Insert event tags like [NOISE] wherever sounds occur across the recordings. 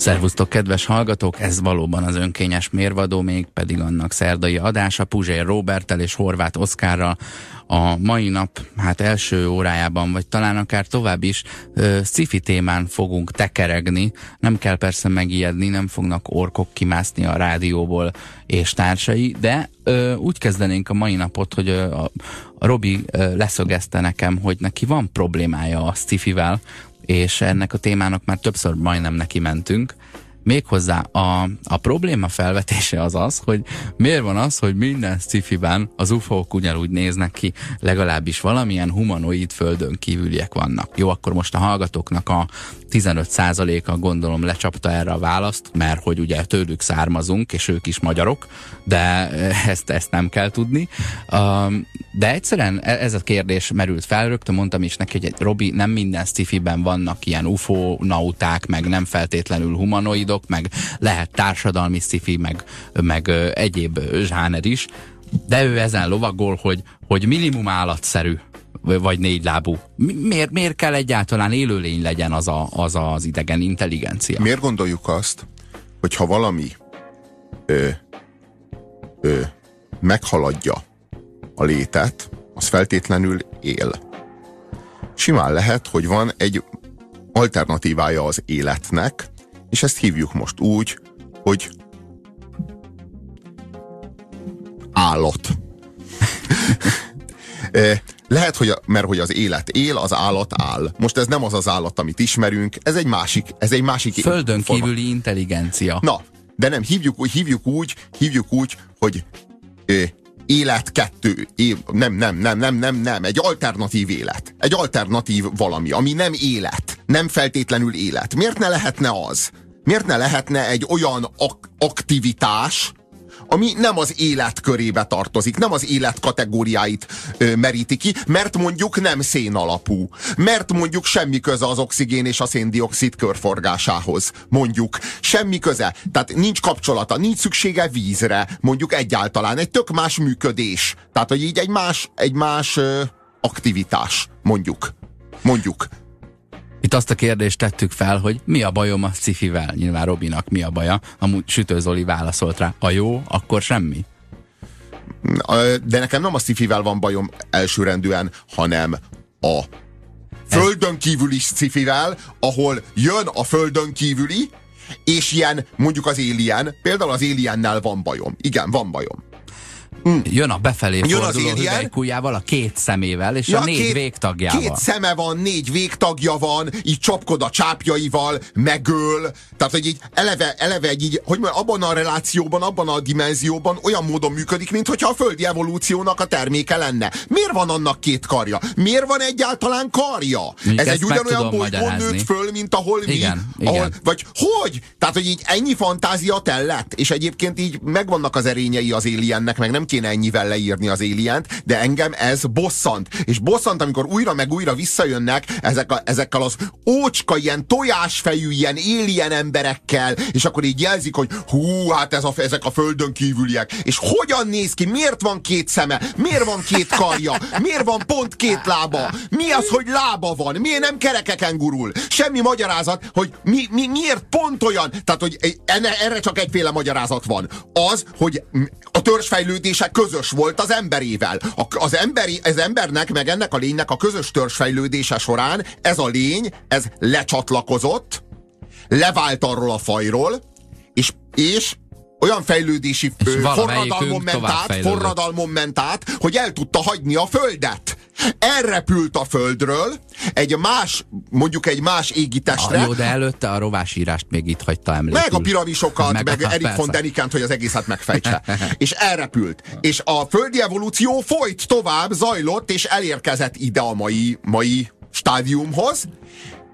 Szervusztok, kedves hallgatók! Ez valóban az önkényes mérvadó, még pedig annak szerdai adása Puzsér Robertel és Horváth Oszkárral. A mai nap hát első órájában, vagy talán akár tovább is sci témán fogunk tekeregni. Nem kell persze megijedni, nem fognak orkok kimászni a rádióból és társai, de uh, úgy kezdenénk a mai napot, hogy uh, a, a Robi uh, leszögezte nekem, hogy neki van problémája a sci-fivel, és ennek a témának már többször majdnem neki mentünk. Méghozzá a, a probléma felvetése az az, hogy miért van az, hogy minden sci-fiben az UFO-k ugyanúgy néznek ki, legalábbis valamilyen humanoid földön kívüliek vannak. Jó, akkor most a hallgatóknak a 15%-a gondolom lecsapta erre a választ, mert hogy ugye tőlük származunk, és ők is magyarok, de ezt, ezt nem kell tudni. De egyszerűen e, ez a kérdés merült fel, rögtön mondtam is neki, hogy Robi, nem minden sci-fiben vannak ilyen UFO nauták, meg nem feltétlenül humanoidok, meg lehet társadalmi sci-fi, meg, meg egyéb zsáner is, de ő ezen lovagol, hogy, hogy minimum állatszerű vagy négy lábú. Miért, miért kell egyáltalán élőlény legyen az, a, az az idegen intelligencia? Miért gondoljuk azt, hogy ha valami ö, ö, meghaladja a létet, az feltétlenül él. Simán lehet, hogy van egy alternatívája az életnek, és ezt hívjuk most úgy, hogy állat. [LAUGHS] Lehet, hogy a, mert hogy az élet él, az állat áll. Most ez nem az az állat, amit ismerünk, ez egy másik, ez egy másik Földön forma. kívüli intelligencia. Na, de nem, hívjuk, hívjuk úgy, hívjuk úgy, hogy ö, élet kettő, é, nem, nem, nem, nem, nem, nem, egy alternatív élet. Egy alternatív valami, ami nem élet, nem feltétlenül élet. Miért ne lehetne az? Miért ne lehetne egy olyan ak- aktivitás, ami nem az élet körébe tartozik, nem az élet kategóriáit ö, meríti ki, mert mondjuk nem szén alapú, mert mondjuk semmi köze az oxigén és a széndiokszid körforgásához, mondjuk semmi köze, tehát nincs kapcsolata, nincs szüksége vízre, mondjuk egyáltalán, egy tök más működés, tehát hogy így egy más, egy más ö, aktivitás, mondjuk. Mondjuk. Itt azt a kérdést tettük fel, hogy mi a bajom a cifivel? Nyilván Robinak mi a baja? Amúgy Sütő Zoli válaszolt rá. A jó, akkor semmi? De nekem nem a cifivel van bajom elsőrendűen, hanem a földön kívüli cifivel, ahol jön a földön kívüli, és ilyen, mondjuk az Alien, például az Aliennel van bajom. Igen, van bajom. Mm. Jön a befelé Jön forduló hüvelykújjával, a két szemével, és ja, a négy két, végtagjával. Két szeme van, négy végtagja van, így csapkod a csápjaival, megöl. Tehát, hogy így eleve, eleve egy így, hogy mondjam, abban a relációban, abban a dimenzióban olyan módon működik, mint hogyha a földi evolúciónak a terméke lenne. Miért van annak két karja? Miért van egyáltalán karja? Mondjuk Ez egy ugyanolyan bolygón nőtt föl, mint ahol igen, mi. Ahol, igen. Vagy hogy? Tehát, hogy így ennyi fantázia tellett, és egyébként így megvannak az erényei az aliennek, meg nem kéne ennyivel leírni az élient, de engem ez bosszant. És bosszant, amikor újra meg újra visszajönnek ezek a, ezekkel az ócska, ilyen tojásfejű, ilyen alien emberekkel, és akkor így jelzik, hogy hú, hát ez a, ezek a földön kívüliek. És hogyan néz ki? Miért van két szeme? Miért van két karja? Miért van pont két lába? Mi az, hogy lába van? Miért nem kerekeken gurul? Semmi magyarázat, hogy mi, mi, miért pont olyan? Tehát, hogy erre csak egyféle magyarázat van. Az, hogy a törzsfejlődés fejlődése közös volt az emberével. A, az, emberi, az embernek, meg ennek a lénynek a közös törzsfejlődése során ez a lény, ez lecsatlakozott, levált arról a fajról, és, és olyan fejlődési forradalmon ment, át, forradalmon ment át, hogy el tudta hagyni a földet. Elrepült a földről, egy más, mondjuk egy más égitestre. Ah, jó, de előtte a rovásírást még itt hagyta emlékül. Meg a piramisokat, meg, meg Erik von Denikent, hogy az egészet megfejtse. [LAUGHS] és elrepült. És a földi evolúció folyt tovább, zajlott, és elérkezett ide a mai, mai stádiumhoz,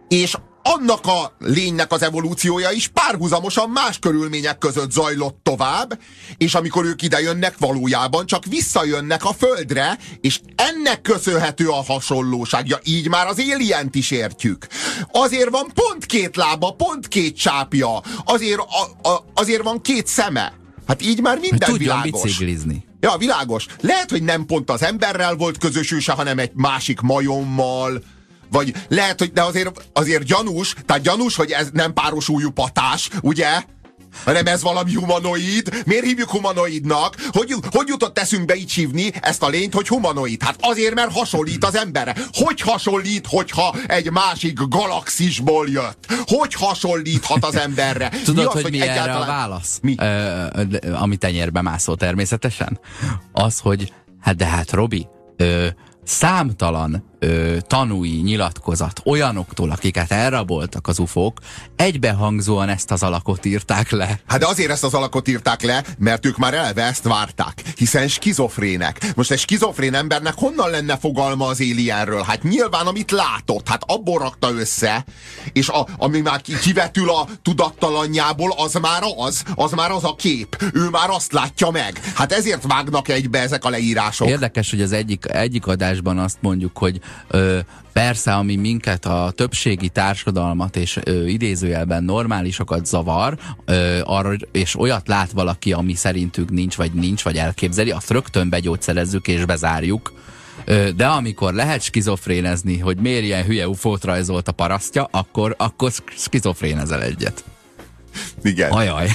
és annak a lénynek az evolúciója is párhuzamosan más körülmények között zajlott tovább, és amikor ők ide jönnek, valójában csak visszajönnek a földre, és ennek köszönhető a hasonlóságja. Így már az élient is értjük. Azért van pont két lába, pont két csápja, azért, a, a, azért van két szeme. Hát így már minden hogy világos. biciklizni. Ja, világos. Lehet, hogy nem pont az emberrel volt közös hanem egy másik majommal, Vagy lehet, hogy de azért, azért gyanús, tehát gyanús, hogy ez nem páros újú patás, ugye? hanem ez valami humanoid. Miért hívjuk humanoidnak? Hogy, hogy jutott eszünkbe így hívni ezt a lényt, hogy humanoid? Hát azért, mert hasonlít az emberre. Hogy hasonlít, hogyha egy másik galaxisból jött? Hogy hasonlíthat az emberre? Tudod, mi az, hogy, hogy mi egyáltalán... erre a válasz? Mi? Ö, ami tenyérbe mászó természetesen? Az, hogy hát de hát Robi, ö, számtalan ö, tanúi nyilatkozat olyanoktól, akiket elraboltak az ufók, egybehangzóan ezt az alakot írták le. Hát de azért ezt az alakot írták le, mert ők már elve ezt várták, hiszen skizofrének. Most egy skizofrén embernek honnan lenne fogalma az Alienről? Hát nyilván, amit látott, hát abból rakta össze, és a, ami már kivetül a tudattalanjából, az már az, az már az a kép. Ő már azt látja meg. Hát ezért vágnak egybe ezek a leírások. Érdekes, hogy az egyik, egyik adásban azt mondjuk, hogy ö, persze, ami minket a többségi társadalmat és ö, idézőjelben normálisokat zavar, ö, arra, és olyat lát valaki, ami szerintük nincs, vagy nincs, vagy elképzeli, azt rögtön begyógyszerezzük és bezárjuk. Ö, de amikor lehet skizofrénezni, hogy miért ilyen hülye ufót rajzolt a parasztja, akkor, akkor skizofrénezel egyet. Igen. Ajaj.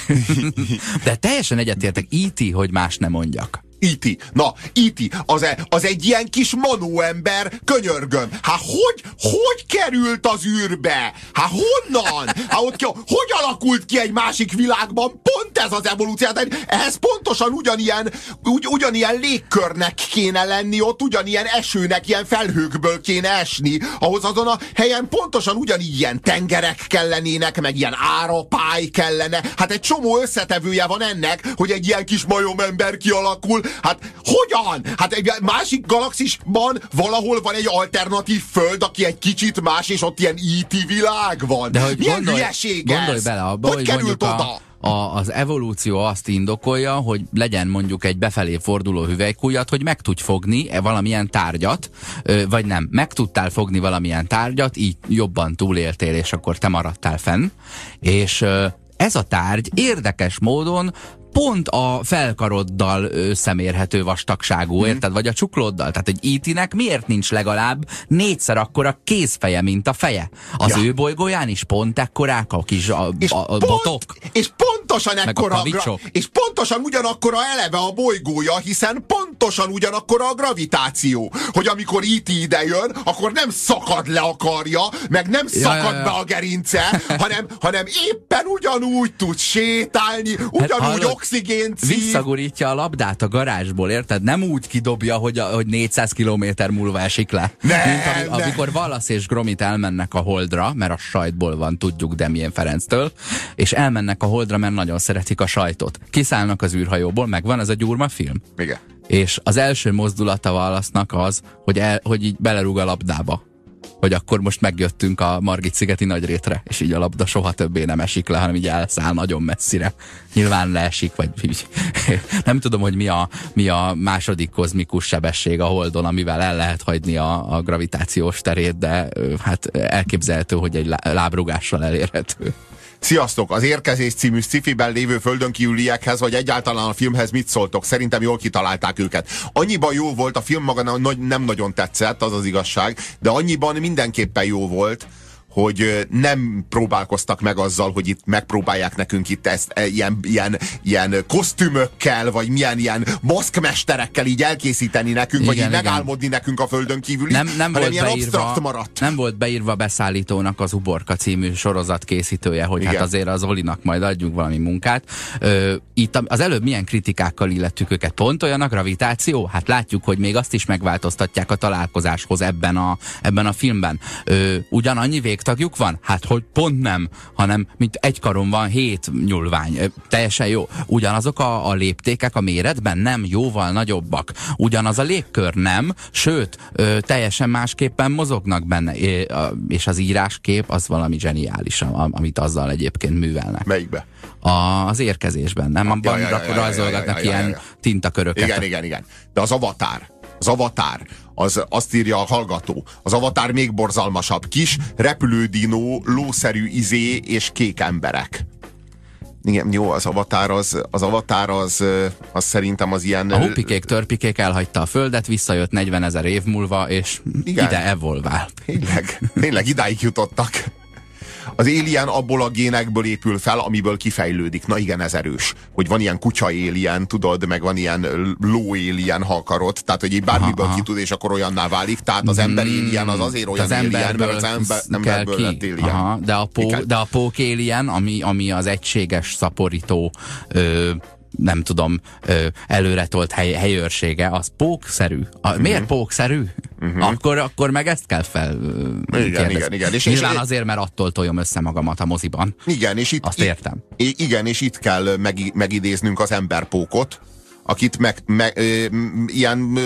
[LAUGHS] De teljesen egyetértek, íti, e hogy más nem mondjak. Iti. E Na, Iti, e az, e, az egy ilyen kis manó ember, könyörgöm. Hát hogy, hogy került az űrbe? Hát honnan? Hát ott ki, hogy alakult ki egy másik világban? Pont ez az evolúció. Hát ehhez pontosan ugyanilyen, ugy, ugyanilyen légkörnek kéne lenni, ott ugyanilyen esőnek, ilyen felhőkből kéne esni. Ahhoz azon a helyen pontosan ugyanígy ilyen tengerek kellenének, meg ilyen árapály kellene. Hát egy csomó összetevője van ennek, hogy egy ilyen kis majomember kialakul, Hát hogyan? Hát egy másik galaxisban valahol van egy alternatív föld, aki egy kicsit más, és ott ilyen IT e világ van. De hogy Milyen gondolj, hülyeség gondolj ez? bele abba, hogy, hogy került oda? A a, az evolúció azt indokolja, hogy legyen mondjuk egy befelé forduló hüvelykújat, hogy meg tudj fogni valamilyen tárgyat, vagy nem, meg tudtál fogni valamilyen tárgyat, így jobban túléltél, és akkor te maradtál fenn, és ez a tárgy érdekes módon pont a felkaroddal összemérhető vastagságú, hmm. érted? Vagy a csuklóddal. Tehát egy itinek miért nincs legalább négyszer akkora kézfeje, mint a feje? Az ja. ő bolygóján is pont ekkorák a kis a, és a, a pont, botok? És pontosan ekkora, és pontosan ugyanakkora eleve a bolygója, hiszen pontosan ugyanakkora a gravitáció, hogy amikor iti ide jön, akkor nem szakad le a karja, meg nem ja, szakad ja, ja. be a gerince, hanem, hanem éppen ugyanúgy tud sétálni, ugyanúgy hát, oxigén Visszagurítja a labdát a garázsból, érted? Nem úgy kidobja, hogy, a, hogy 400 km múlva esik le. Ne, Mint ami, ne. amikor Valasz és Gromit elmennek a Holdra, mert a sajtból van, tudjuk Demien Ferenctől, és elmennek a Holdra, mert nagyon szeretik a sajtot. Kiszállnak az űrhajóból, megvan ez a gyurma film? Igen. És az első mozdulata Valasznak az, hogy, el, hogy így belerúg a labdába hogy akkor most megjöttünk a Margit szigeti nagyrétre, és így a labda soha többé nem esik le, hanem így elszáll nagyon messzire. Nyilván leesik, vagy így, [LAUGHS] nem tudom, hogy mi a, mi a második kozmikus sebesség a Holdon, amivel el lehet hagyni a, a gravitációs terét, de hát elképzelhető, hogy egy lábrugással elérhető. Sziasztok! Az Érkezés című sci-fiben lévő földön kívüliekhez, vagy egyáltalán a filmhez mit szóltok? Szerintem jól kitalálták őket. Annyiban jó volt, a film maga nem nagyon tetszett, az az igazság, de annyiban mindenképpen jó volt, hogy nem próbálkoztak meg azzal, hogy itt megpróbálják nekünk itt ezt e, ilyen, ilyen, ilyen kosztümökkel, vagy milyen ilyen maszkmesterekkel így elkészíteni nekünk, igen, vagy így igen. megálmodni nekünk a földön kívül, nem, nem volt ilyen beírva, maradt. Nem volt beírva beszállítónak az Uborka című sorozat készítője, hogy hát igen. hát azért az Olinak majd adjunk valami munkát. Ö, itt az előbb milyen kritikákkal illettük őket. Pont olyan a gravitáció? Hát látjuk, hogy még azt is megváltoztatják a találkozáshoz ebben a, ebben a filmben. Ö, ugyanannyi vég végtagjuk van? Hát, hogy pont nem, hanem mint egy karon van hét nyulvány. Teljesen jó. Ugyanazok a, a léptékek a méretben? Nem, jóval nagyobbak. Ugyanaz a légkör? Nem, sőt, ö, teljesen másképpen mozognak benne. É, a, és az íráskép az valami zseniális, amit azzal egyébként művelnek. Melyikbe? A, az érkezésben, nem? Abban ja, ja, ja, rajzolgatnak ilyen tintaköröket. Igen, igen, igen. De az avatár, az avatár, az azt írja a hallgató. Az avatár még borzalmasabb. Kis, repülődinó, lószerű izé és kék emberek. Igen, jó, az avatár az, az avatár az, az szerintem az ilyen... A hupikék, törpikék elhagyta a földet, visszajött 40 ezer év múlva, és Igen. ide evolvál. Tényleg, tényleg idáig jutottak. Az alien abból a génekből épül fel, amiből kifejlődik. Na igen, ez erős. Hogy van ilyen kutya alien, tudod, meg van ilyen ló alien, ha akarod. Tehát, hogy egy bármiből aha, ki tud, és akkor olyanná válik. Tehát az ember mm, alien az azért olyan az alien, mert az ember, emberből ki. lett alien. Aha, de, a pó, de a pók alien, ami, ami az egységes szaporító ö, nem tudom, előretolt hely, helyőrsége, az pókszerű. A, uh-huh. Miért pókszerű? Uh-huh. Akkor, akkor meg ezt kell fel igen, igen, igen. És, Nyilván és, azért, mert attól toljom össze magamat a moziban. Igen, és itt, Azt értem. Itt, igen, és itt kell meg, megidéznünk az emberpókot, akit meg, meg ö, ilyen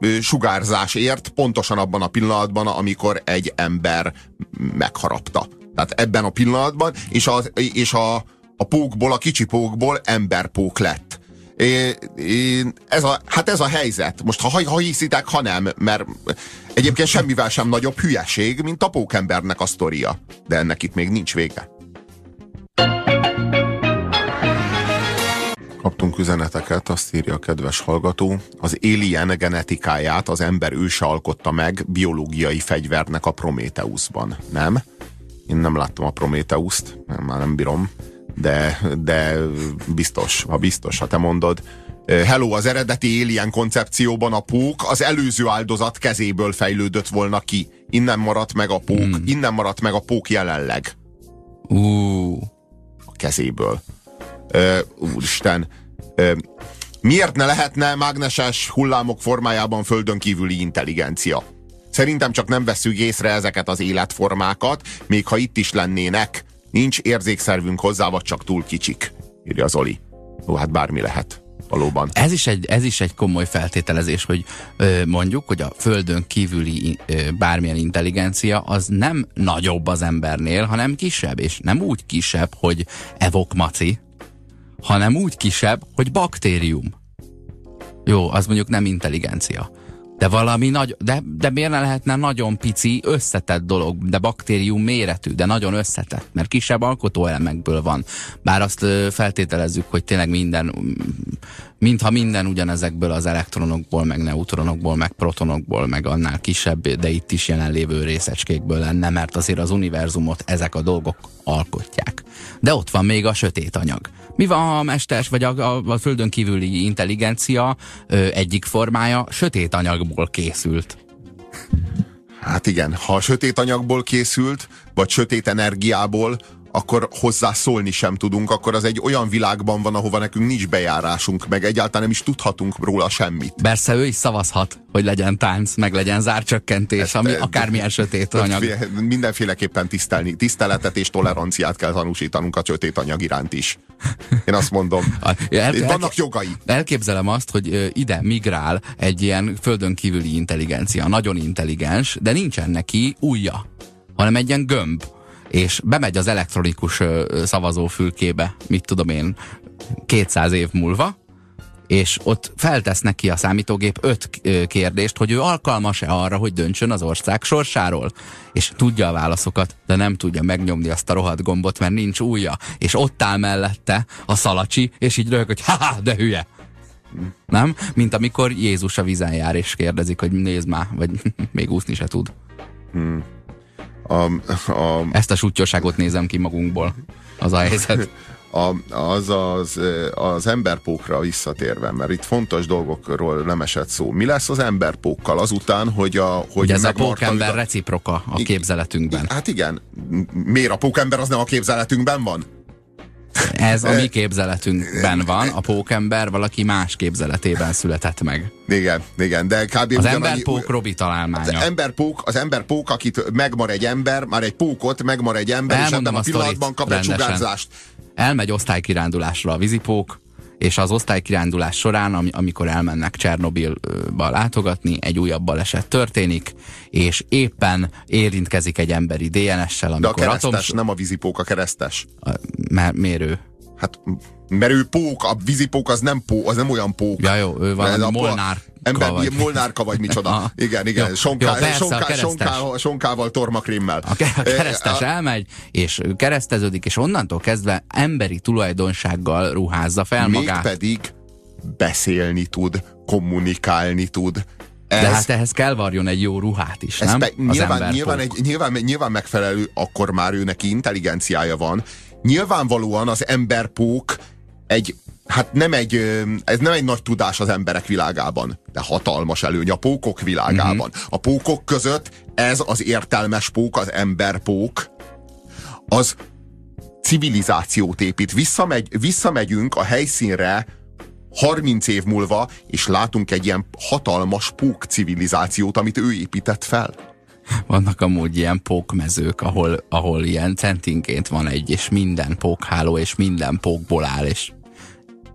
ö, sugárzásért pontosan abban a pillanatban, amikor egy ember megharapta. Tehát ebben a pillanatban, és, az, és a, a pókból, a kicsi pókból emberpók lett. É, é, ez a, hát ez a helyzet. Most ha, ha hiszitek, ha nem, mert egyébként semmivel sem nagyobb hülyeség, mint a pókembernek a sztoria. De ennek itt még nincs vége. Kaptunk üzeneteket, azt írja a kedves hallgató. Az alien genetikáját az ember őse alkotta meg biológiai fegyvernek a Prometheusban. Nem? Én nem láttam a Prometheust, már nem bírom de, de biztos, ha biztos, ha te mondod. Hello, az eredeti Alien koncepcióban a pók az előző áldozat kezéből fejlődött volna ki. Innen maradt meg a pók, mm. innen maradt meg a pók jelenleg. Uh. A kezéből. Uh, úristen. Miért ne lehetne mágneses hullámok formájában földön kívüli intelligencia? Szerintem csak nem veszük észre ezeket az életformákat, még ha itt is lennének. Nincs érzékszervünk hozzá, vagy csak túl kicsik, írja Zoli. Ó, hát bármi lehet. Valóban. Ez is egy, ez is egy komoly feltételezés, hogy ö, mondjuk, hogy a földön kívüli ö, bármilyen intelligencia az nem nagyobb az embernél, hanem kisebb, és nem úgy kisebb, hogy evok maci, hanem úgy kisebb, hogy baktérium. Jó, az mondjuk nem intelligencia. De valami nagy, de, de miért ne lehetne nagyon pici, összetett dolog, de baktérium méretű, de nagyon összetett, mert kisebb alkotóelemekből van. Bár azt feltételezzük, hogy tényleg minden, mintha minden ugyanezekből az elektronokból, meg neutronokból, meg protonokból, meg annál kisebb, de itt is jelenlévő részecskékből lenne, mert azért az univerzumot ezek a dolgok alkotják. De ott van még a sötét anyag. Mi van, ha a mesters vagy a, a, a földön kívüli intelligencia ö, egyik formája sötét anyagból készült? Hát igen, ha sötét anyagból készült, vagy sötét energiából, akkor hozzá szólni sem tudunk, akkor az egy olyan világban van, ahova nekünk nincs bejárásunk, meg egyáltalán nem is tudhatunk róla semmit. Persze ő is szavazhat, hogy legyen tánc, meg legyen zárcsökkentés, Ezt, ami akármilyen sötét anyag. Mindenféleképpen tisztelni, tiszteletet és toleranciát kell tanúsítanunk a sötét anyag iránt is. Én azt mondom, [LAUGHS] el, vannak jogai. Elképzelem azt, hogy ide migrál egy ilyen földön kívüli intelligencia, nagyon intelligens, de nincsen neki újja, hanem egy ilyen gömb és bemegy az elektronikus szavazófülkébe, mit tudom én, 200 év múlva, és ott feltesz neki a számítógép öt kérdést, hogy ő alkalmas-e arra, hogy döntsön az ország sorsáról. És tudja a válaszokat, de nem tudja megnyomni azt a rohadt gombot, mert nincs újja. És ott áll mellette a szalacsi, és így röhög, hogy haha, de hülye. Nem? Mint amikor Jézus a vízen jár, és kérdezik, hogy nézd már, vagy [LAUGHS] még úszni se tud. Hmm. A, a, Ezt a sútyosságot nézem ki magunkból. Az a helyzet. A, az, az az emberpókra visszatérve, mert itt fontos dolgokról nem esett szó. Mi lesz az emberpókkal azután, hogy a... Hogy ez a pókember a... reciproka a képzeletünkben. Hát igen. Miért a pókember az nem a képzeletünkben van? Ez a mi képzeletünkben van, a pókember valaki más képzeletében született meg. Igen, igen, de kb. Az emberpók Robi találmánya. Az emberpók, az emberpók, akit megmar egy ember, már egy pókot, megmar egy ember, Elmondom és ebben a, pillanatban kap egy sugárzást. Elmegy osztálykirándulásra a vízipók, és az osztálykirándulás során, am amikor elmennek Csernobilba látogatni, egy újabb baleset történik, és éppen érintkezik egy emberi DNS-sel, amikor De a keresztes, atom... nem a vízipók, a keresztes. A, mert mérő. Hát Mert ő pók, a vízipók az nem pók, az nem olyan pók. Ja jó, ő valami molnár. Ember, vagy. molnárka vagy micsoda. [LAUGHS] Igen, igen. Jó, sonká, jó, persze, sonká, sonká, sonkával, tormakrimmel. A, a keresztes elmegy, és kereszteződik, és onnantól kezdve emberi tulajdonsággal ruházza fel Még magát. pedig beszélni tud, kommunikálni tud. Ez, De hát ehhez kell varjon egy jó ruhát is, nem? Be, nyilván, nyilván, egy, nyilván, nyilván megfelelő, akkor már ő neki intelligenciája van. Nyilvánvalóan az emberpók egy hát nem egy, ez nem egy nagy tudás az emberek világában, de hatalmas előny a pókok világában. Mm-hmm. A pókok között ez az értelmes pók, az emberpók, az civilizációt épít. Visszamegy, visszamegyünk a helyszínre 30 év múlva, és látunk egy ilyen hatalmas pók civilizációt, amit ő épített fel. Vannak amúgy ilyen pókmezők, ahol, ahol ilyen centinként van egy, és minden pókháló, és minden pókból áll, és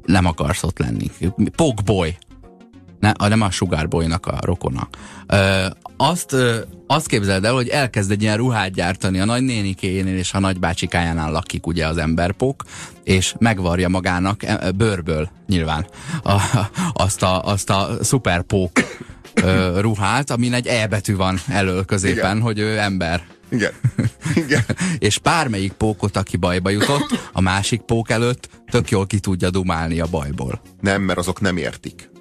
nem akarsz ott lenni. Pókboy. Ne, nem a Sugarboynak a rokona. Ö, azt, ö, azt képzeld el, hogy elkezd egy ilyen ruhát gyártani a nagynénikéjénél és a nagybácsikájánál lakik ugye az emberpók, és megvarja magának e, bőrből nyilván a, azt a, azt a szuperpók ruhát, amin egy E betű van elől középen, Igen. hogy ő ember. Igen. [LAUGHS] Igen. és bármelyik pókot, aki bajba jutott, a másik pók előtt tök jól ki tudja dumálni a bajból. Nem, mert azok nem értik.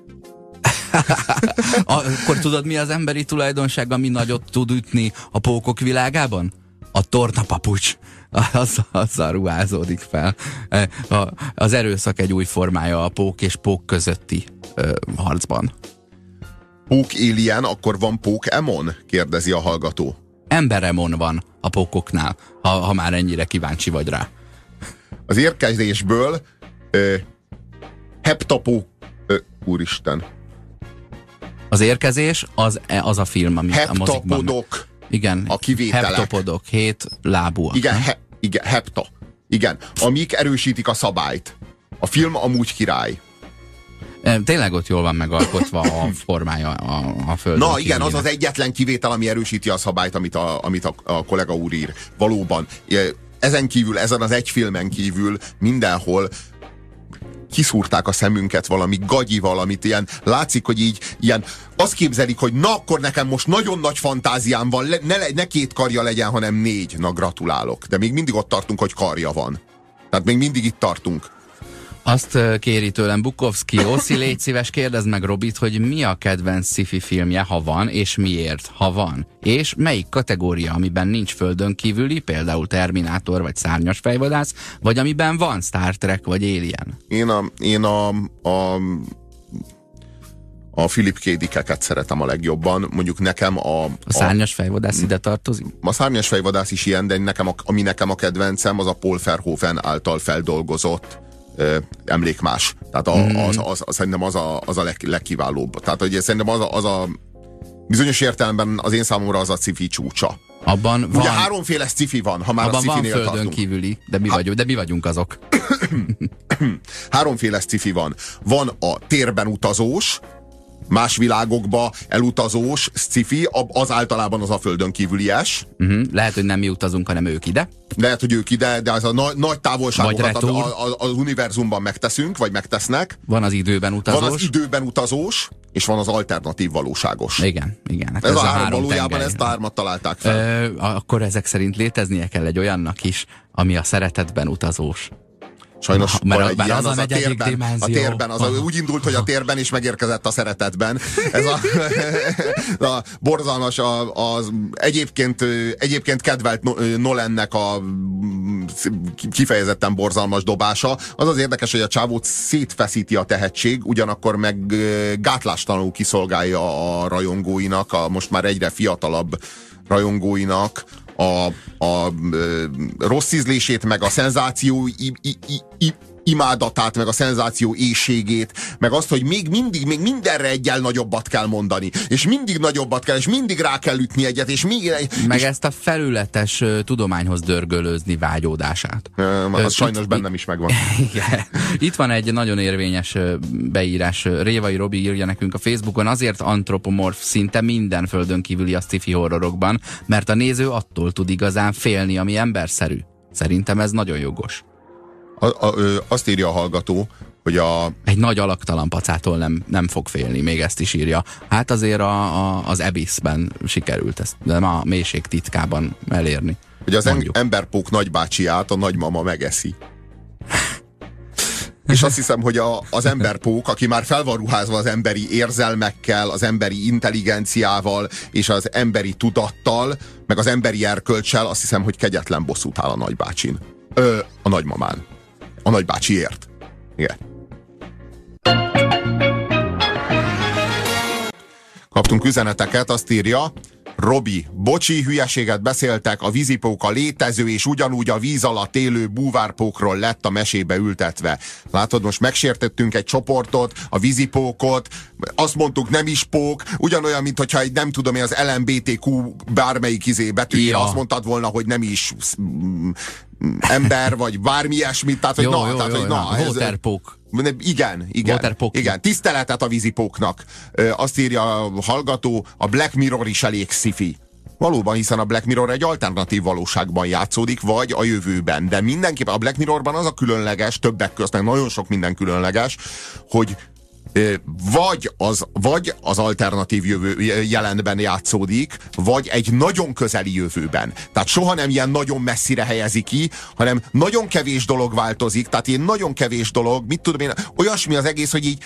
[LAUGHS] Akkor tudod, mi az emberi tulajdonság, ami nagyot tud ütni a pókok világában? A tornapapucs. Azzal, azzal ruházódik fel. E, az erőszak egy új formája a pók és pók közötti ö, harcban. Pók alien, akkor van pók emon? kérdezi a hallgató. Emberemon van a pókoknál, ha, ha már ennyire kíváncsi vagy rá. Az érkezésből ö, heptapó... Ö, úristen. Az érkezés az, az a film, amit a mozikban... Igen, a kivételek. Heptopodok, hét lábúak. Igen, he, igen, hepta. Igen, amik erősítik a szabályt. A film amúgy király. Tényleg ott jól van megalkotva a formája a, a földön. Na igen, az az egyetlen kivétel, ami erősíti a szabályt, amit a, amit a, a kollega úr ír. Valóban. Ezen kívül, ezen az egy filmen kívül mindenhol kiszúrták a szemünket valami gagyi valamit, ilyen, látszik, hogy így ilyen, azt képzelik, hogy na akkor nekem most nagyon nagy fantáziám van, le, ne, ne két karja legyen, hanem négy. Na gratulálok. De még mindig ott tartunk, hogy karja van. Tehát még mindig itt tartunk. Azt kéri tőlem Bukowski, Oszi, légy szíves, kérdezd meg Robit, hogy mi a kedvenc sci filmje, ha van, és miért, ha van. És melyik kategória, amiben nincs földön kívüli, például Terminátor vagy Szárnyas fejvadász, vagy amiben van Star Trek vagy Alien? Én a, én a, a a Philip K. szeretem a legjobban. Mondjuk nekem a... A, a szárnyas fejvadász ide tartozik? A szárnyas fejvadász is ilyen, de nekem a, ami nekem a kedvencem, az a Paul Verhoeven által feldolgozott emlékmás. Tehát a, mm. az, az, az, szerintem az a, az a leg, legkiválóbb. Tehát hogy szerintem az a, az a bizonyos értelemben az én számomra az a cifi csúcsa. Abban van, Ugye háromféle cifi van, ha már abban a van földön tartunk. kívüli, de mi, vagyunk, de mi vagyunk azok. [COUGHS] háromféle cifi van. Van a térben utazós, más világokba elutazós sci az általában az a földön kívülies. Uh-huh. Lehet, hogy nem mi utazunk, hanem ők ide. Lehet, hogy ők ide, de az a nagy, nagy távolságokat az, az, az univerzumban megteszünk, vagy megtesznek. Van az időben utazós. Van az időben utazós, és van az alternatív valóságos. Igen, igen. Hát ez, ez a három, valójában tengely. ezt a hármat találták fel. Ö, akkor ezek szerint léteznie kell egy olyannak is, ami a szeretetben utazós. Sajnos mert, van egy mert ilyen, az, az a, térben, dimenzió. a térben, az a, úgy indult, hogy a térben is megérkezett a szeretetben. Ez a, [LAUGHS] a borzalmas, a, az egyébként, egyébként kedvelt Nolannek a kifejezetten borzalmas dobása. Az az érdekes, hogy a csávót szétfeszíti a tehetség, ugyanakkor meg gátlástalanul kiszolgálja a rajongóinak, a most már egyre fiatalabb rajongóinak a, a, a rossz ízlését, meg a szenzáció i, i, i, imádatát, meg a szenzáció éjségét, meg azt, hogy még mindig, még mindenre egyel nagyobbat kell mondani, és mindig nagyobbat kell, és mindig rá kell ütni egyet, és még... Meg és... ezt a felületes uh, tudományhoz dörgölőzni vágyódását. Uh, az uh, sajnos itt, bennem is megvan. [LAUGHS] Igen. Itt van egy nagyon érvényes beírás. Révai Robi írja nekünk a Facebookon, azért antropomorf szinte minden földön kívüli a sci horrorokban, mert a néző attól tud igazán félni, ami emberszerű. Szerintem ez nagyon jogos A, a, ö, azt írja a hallgató, hogy a... Egy nagy alaktalan pacától nem, nem fog félni, még ezt is írja. Hát azért a, a, az Abyssben sikerült ezt, de ma a mélység titkában elérni. Hogy az mondjuk. emberpók nagybácsiát a nagymama megeszi. És azt hiszem, hogy a, az emberpók, aki már fel van ruházva az emberi érzelmekkel, az emberi intelligenciával és az emberi tudattal, meg az emberi erkölcsel, azt hiszem, hogy kegyetlen bosszút áll a nagybácsin. Ö, a nagymamán. A nagybácsiért. Igen. Kaptunk üzeneteket, azt írja, Robi, bocsi, hülyeséget beszéltek, a vízipóka létező és ugyanúgy a víz alatt élő búvárpókról lett a mesébe ültetve. Látod, most megsértettünk egy csoportot, a vízipókot, azt mondtuk nem is pók, ugyanolyan, mint hogyha egy nem tudom én az LMBTQ bármelyik izé betűjére ja. azt mondtad volna, hogy nem is ember, vagy bármi ilyesmit, tehát, hogy jó, na, jó, tehát, jó, hogy na, ez, Waterpók. Igen, igen. Waterpók. Igen, tiszteletet a vízipóknak. Azt írja a hallgató, a Black Mirror is elég sci-fi. Valóban, hiszen a Black Mirror egy alternatív valóságban játszódik, vagy a jövőben. De mindenképpen a Black Mirrorban az a különleges, többek között, nagyon sok minden különleges, hogy vagy az, vagy az alternatív jövő, jelenben játszódik, vagy egy nagyon közeli jövőben. Tehát soha nem ilyen nagyon messzire helyezi ki, hanem nagyon kevés dolog változik, tehát ilyen nagyon kevés dolog, mit tudom én, olyasmi az egész, hogy így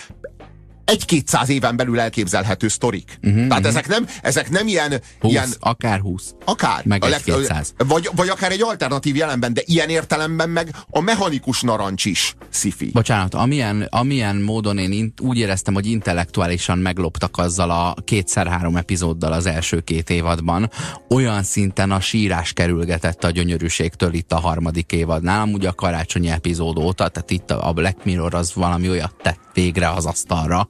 egy-kétszáz éven belül elképzelhető sztorik. Uh-huh, Tehát uh-huh. ezek nem, ezek nem ilyen, 20, ilyen... Akár 20. Akár. Meg egy 200. Vagy, vagy akár egy alternatív jelenben, de ilyen értelemben meg a mechanikus narancs is sci-fi. Bocsánat, amilyen, amilyen módon én in, úgy éreztem, hogy intellektuálisan megloptak azzal a kétszer-három epizóddal az első két évadban, olyan szinten a sírás kerülgetett a gyönyörűségtől itt a harmadik évadnál, amúgy a karácsonyi epizód óta, tehát itt a Black Mirror az valami olyat tett végre az asztalra,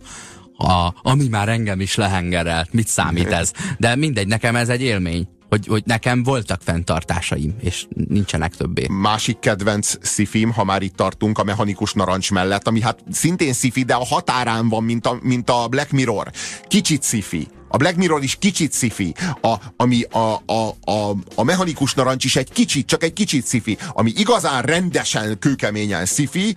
a, ami már engem is lehengerelt. Mit számít ez? De mindegy, nekem ez egy élmény. Hogy, hogy nekem voltak fenntartásaim, és nincsenek többé. Másik kedvenc szifim, ha már itt tartunk a mechanikus narancs mellett, ami hát szintén szifi, de a határán van, mint a, mint a Black Mirror. Kicsit szifi. A Black Mirror is kicsit szifi, a, ami a, a, a, a mechanikus narancs is egy kicsit, csak egy kicsit szifi, ami igazán rendesen, kőkeményen szifi,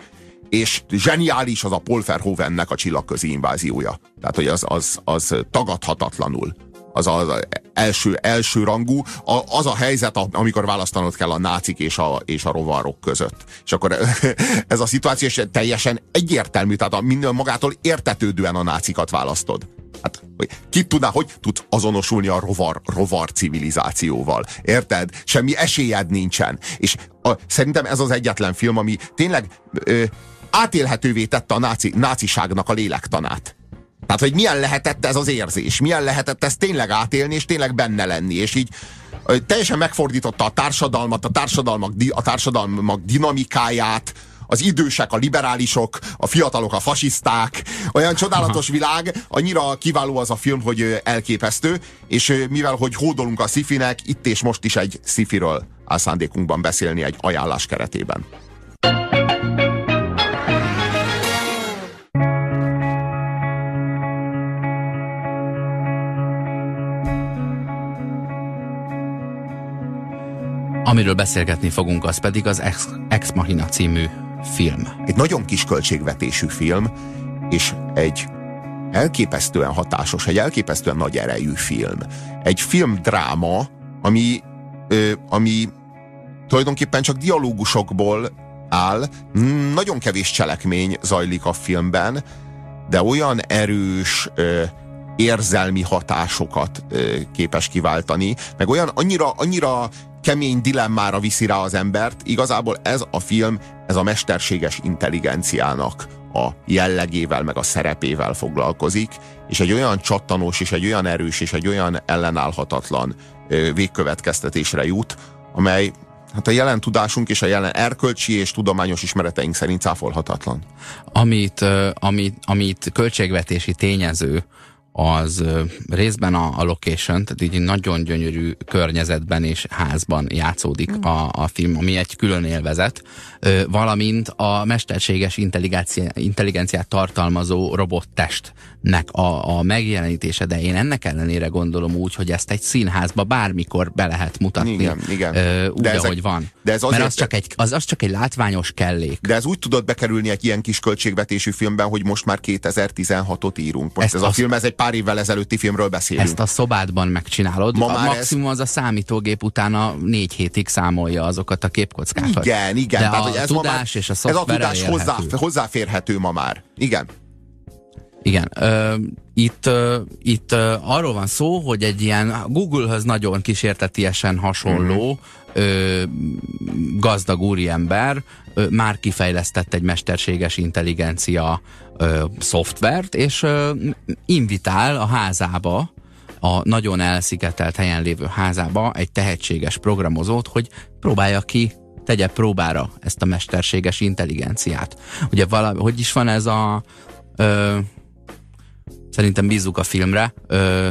és zseniális az a Paul Verhoevennek a csillagközi inváziója. Tehát, hogy az, az, az tagadhatatlanul az az első, első rangú, a, az a helyzet, amikor választanod kell a nácik és a, és a rovarok között. És akkor [LAUGHS] ez a szituáció is teljesen egyértelmű, tehát a, minden magától értetődően a nácikat választod. Hát, ki tudná, hogy tud azonosulni a rovar, rovar civilizációval? Érted? Semmi esélyed nincsen. És a, szerintem ez az egyetlen film, ami tényleg ö, átélhetővé tette a náci, náciságnak a lélektanát. Tehát, hogy milyen lehetett ez az érzés, milyen lehetett ez tényleg átélni, és tényleg benne lenni, és így teljesen megfordította a társadalmat, a társadalmak, a társadalmak dinamikáját, az idősek, a liberálisok, a fiatalok, a fasiszták, olyan csodálatos világ, annyira kiváló az a film, hogy elképesztő, és mivel, hogy hódolunk a szifinek, itt és most is egy szifiről áll szándékunkban beszélni egy ajánlás keretében. Amiről beszélgetni fogunk, az pedig az Ex, Ex Machina című film. Egy nagyon kis költségvetésű film, és egy elképesztően hatásos, egy elképesztően nagy erejű film. Egy filmdráma, ami, ö, ami tulajdonképpen csak dialógusokból áll, nagyon kevés cselekmény zajlik a filmben, de olyan erős ö, érzelmi hatásokat ö, képes kiváltani, meg olyan annyira, annyira kemény dilemmára viszi rá az embert. Igazából ez a film, ez a mesterséges intelligenciának a jellegével, meg a szerepével foglalkozik, és egy olyan csattanós, és egy olyan erős, és egy olyan ellenállhatatlan végkövetkeztetésre jut, amely hát a jelen tudásunk és a jelen erkölcsi és tudományos ismereteink szerint cáfolhatatlan. Amit, amit, amit költségvetési tényező az részben a, a location, tehát így nagyon gyönyörű környezetben és házban játszódik mm. a, a film, ami egy külön élvezet, valamint a mesterséges intelligenciát, tartalmazó robottestnek a, a megjelenítése, de én ennek ellenére gondolom úgy, hogy ezt egy színházba bármikor be lehet mutatni. Igen, igen. Úgy, de ezek, ahogy van. De ez azért, Mert az csak, egy, az, az csak egy látványos kellék. De ez úgy tudott bekerülni egy ilyen kis költségvetésű filmben, hogy most már 2016-ot írunk. Most ez a film, ez egy pár évvel ezelőtti filmről beszélünk. Ezt a szobádban megcsinálod. Ma a maximum ez... az a számítógép utána négy hétig számolja azokat a képkockákat. Igen, igen. De Tehát, hogy ez tudás ma már, és a Ez a tudás hozzá, hozzáférhető ma már. Igen. Igen. Ö, itt ö, itt ö, arról van szó, hogy egy ilyen Google-höz nagyon kísértetiesen hasonló mm-hmm. ö, gazdag úriember ö, már kifejlesztett egy mesterséges intelligencia ö, szoftvert, és ö, invitál a házába, a nagyon elszigetelt helyen lévő házába egy tehetséges programozót, hogy próbálja ki tegye próbára ezt a mesterséges intelligenciát. Ugye valami, hogy is van ez a ö, szerintem bízzuk a filmre,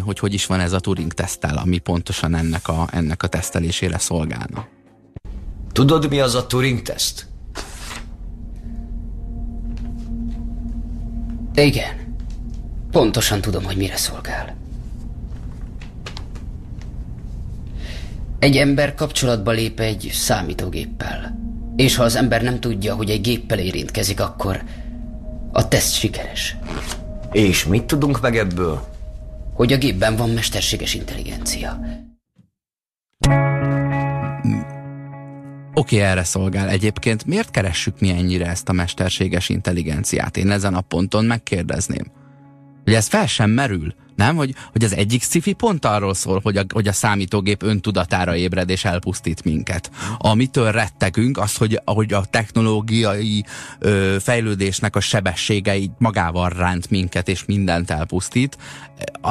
hogy hogy is van ez a Turing tesztel, ami pontosan ennek a, ennek a tesztelésére szolgálna. Tudod, mi az a Turing teszt? Igen. Pontosan tudom, hogy mire szolgál. Egy ember kapcsolatba lép egy számítógéppel. És ha az ember nem tudja, hogy egy géppel érintkezik, akkor a teszt sikeres. És mit tudunk meg ebből? Hogy a gépben van mesterséges intelligencia. Oké, okay, erre szolgál. Egyébként miért keressük mi ennyire ezt a mesterséges intelligenciát? Én ezen a ponton megkérdezném. Hogy ez fel sem merül. Nem? Hogy, hogy az egyik sci pont arról szól, hogy a, hogy a számítógép öntudatára ébred és elpusztít minket. Amitől rettegünk, az, hogy, hogy a technológiai ö, fejlődésnek a sebességei magával ránt minket, és mindent elpusztít.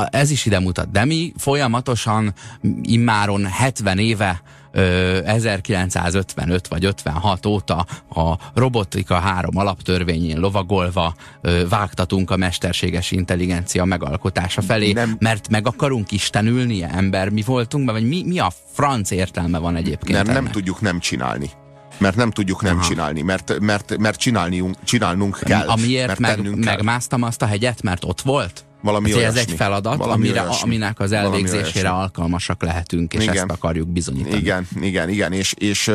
Ez is ide mutat. De mi folyamatosan immáron 70 éve 1955 vagy 56 óta a robotika három alaptörvényén lovagolva vágtatunk a mesterséges intelligencia megalkotása felé, nem. mert meg akarunk istenülnie, ember mi voltunk, vagy mi, mi a franc értelme van egyébként Nem, ennek? nem tudjuk nem csinálni mert nem tudjuk nem Aha. csinálni, mert, mert, mert csinálniunk, csinálnunk kell. Amiért mert meg, megmásztam azt a hegyet, mert ott volt? Valami hát, ez egy feladat, valami amire, aminek az elvégzésére alkalmasak lehetünk, és igen. ezt akarjuk bizonyítani. Igen, igen, igen, és, és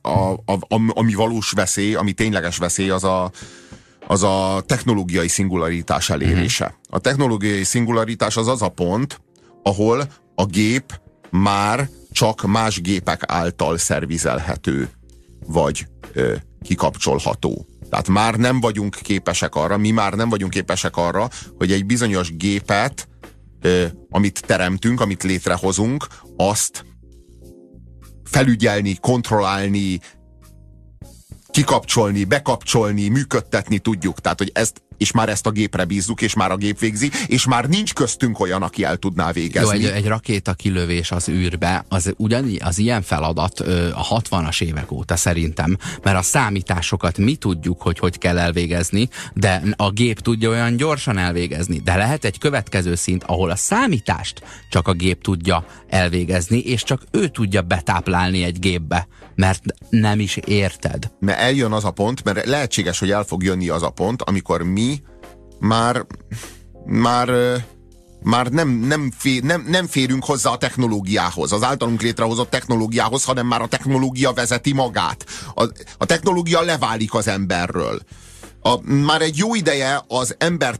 a, a, a, ami valós veszély, ami tényleges veszély, az a, az a technológiai szingularitás elérése. Uh-huh. A technológiai szingularitás az az a pont, ahol a gép már csak más gépek által szervizelhető, vagy ö, kikapcsolható. Tehát már nem vagyunk képesek arra, mi már nem vagyunk képesek arra, hogy egy bizonyos gépet, amit teremtünk, amit létrehozunk, azt felügyelni, kontrollálni, kikapcsolni, bekapcsolni, működtetni tudjuk. Tehát, hogy ezt és már ezt a gépre bízzuk, és már a gép végzi, és már nincs köztünk olyan, aki el tudná végezni. Jó, egy, egy rakéta kilövés az űrbe, az ugyan az ilyen feladat ö, a 60-as évek óta szerintem, mert a számításokat mi tudjuk, hogy hogy kell elvégezni, de a gép tudja olyan gyorsan elvégezni. De lehet egy következő szint, ahol a számítást csak a gép tudja elvégezni, és csak ő tudja betáplálni egy gépbe, mert nem is érted. Mert eljön az a pont, mert lehetséges, hogy el fog jönni az a pont, amikor mi már már már nem, nem, fér, nem, nem férünk hozzá a technológiához, az általunk létrehozott technológiához, hanem már a technológia vezeti magát. A, a technológia leválik az emberről. A, már egy jó ideje az ember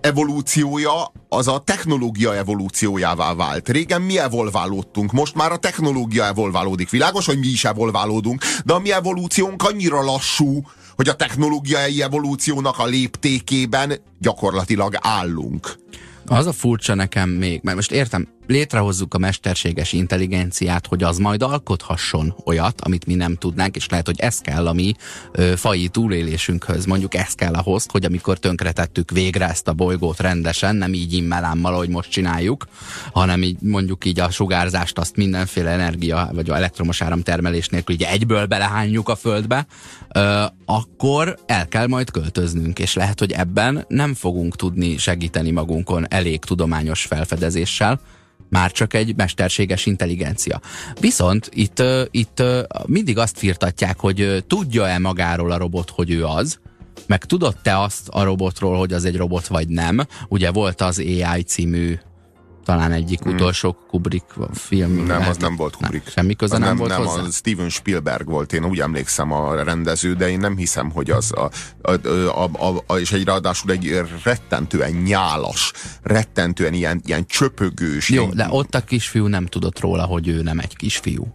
evolúciója az a technológia evolúciójává vált. Régen mi evolválódtunk, most már a technológia evolválódik. Világos, hogy mi is evolválódunk, de a mi evolúciónk annyira lassú, hogy a technológiai evolúciónak a léptékében gyakorlatilag állunk. Az a furcsa nekem még, mert most értem, létrehozzuk a mesterséges intelligenciát, hogy az majd alkothasson olyat, amit mi nem tudnánk, és lehet, hogy ez kell a mi ö, fai túlélésünkhöz. Mondjuk ez kell ahhoz, hogy amikor tönkretettük végre ezt a bolygót rendesen, nem így immelámmal, ahogy most csináljuk, hanem így mondjuk így a sugárzást azt mindenféle energia vagy elektromos áramtermelés nélkül így egyből belehányjuk a földbe, ö, akkor el kell majd költöznünk, és lehet, hogy ebben nem fogunk tudni segíteni magunkon elég tudományos felfedezéssel, már csak egy mesterséges intelligencia. Viszont itt, itt mindig azt firtatják, hogy tudja-e magáról a robot, hogy ő az, meg tudott-e azt a robotról, hogy az egy robot vagy nem. Ugye volt az AI című talán egyik hmm. utolsó Kubrick film. Nem, az nem volt Kubrick. Nem, semmi köze nem, nem volt nem, hozzá? a Steven Spielberg volt, én úgy emlékszem a rendező, de én nem hiszem, hogy az a, a, a, a, a és egy ráadásul egy rettentően nyálas, rettentően ilyen, ilyen csöpögős. Jó, ilyen, de ott a kisfiú nem tudott róla, hogy ő nem egy kisfiú.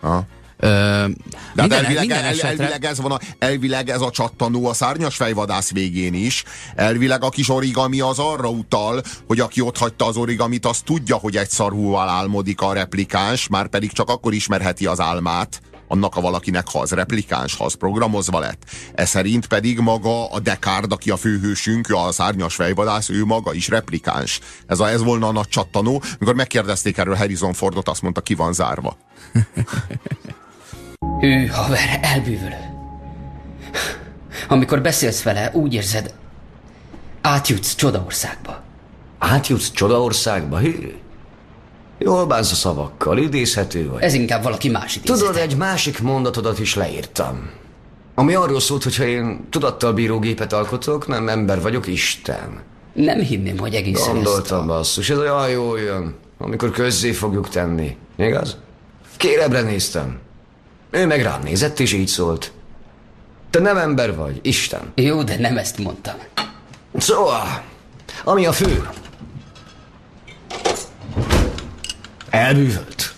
Ha? Ö, de hát minden, elvileg, minden esetre... elvileg, ez van a, elvileg ez a csattanó a szárnyas fejvadász végén is. Elvileg a kis origami az arra utal, hogy aki ott hagyta az origamit, az tudja, hogy egy szarhúval álmodik a replikáns, már pedig csak akkor ismerheti az álmát, annak a valakinek, ha az replikáns, ha az programozva lett. Ez szerint pedig maga a Descartes, aki a főhősünk, a szárnyas fejvadász, ő maga is replikáns. Ez, a, ez volna a nagy csattanó. Mikor megkérdezték erről Harrison Fordot, azt mondta, ki van zárva. [LAUGHS] Ő, haver, elbűvölő. Amikor beszélsz vele, úgy érzed, átjutsz csodaországba. Átjutsz csodaországba? Hű. Jól bánsz a szavakkal, idézhető vagy. Ez inkább valaki másik Tudod, egy másik mondatodat is leírtam. Ami arról szólt, hogyha én tudattal bíró gépet alkotok, nem ember vagyok, Isten. Nem hinném, hogy egészen Gondoltam, ezt a... basszus, ez olyan jól jön, amikor közzé fogjuk tenni. Igaz? Kérebre néztem. Ő meg rám nézett, és így szólt. Te nem ember vagy, Isten. Jó, de nem ezt mondtam. Szóval, ami a fő. Elbűvölt.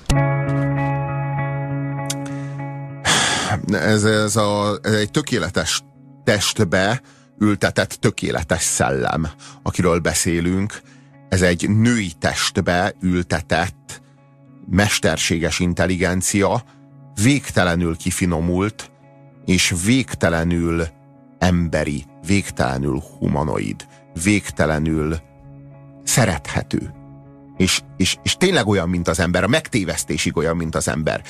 Ez, ez, a, ez egy tökéletes testbe ültetett tökéletes szellem, akiről beszélünk. Ez egy női testbe ültetett mesterséges intelligencia, végtelenül kifinomult, és végtelenül emberi, végtelenül humanoid, végtelenül szerethető. És, és, és tényleg olyan, mint az ember, a megtévesztésig olyan, mint az ember.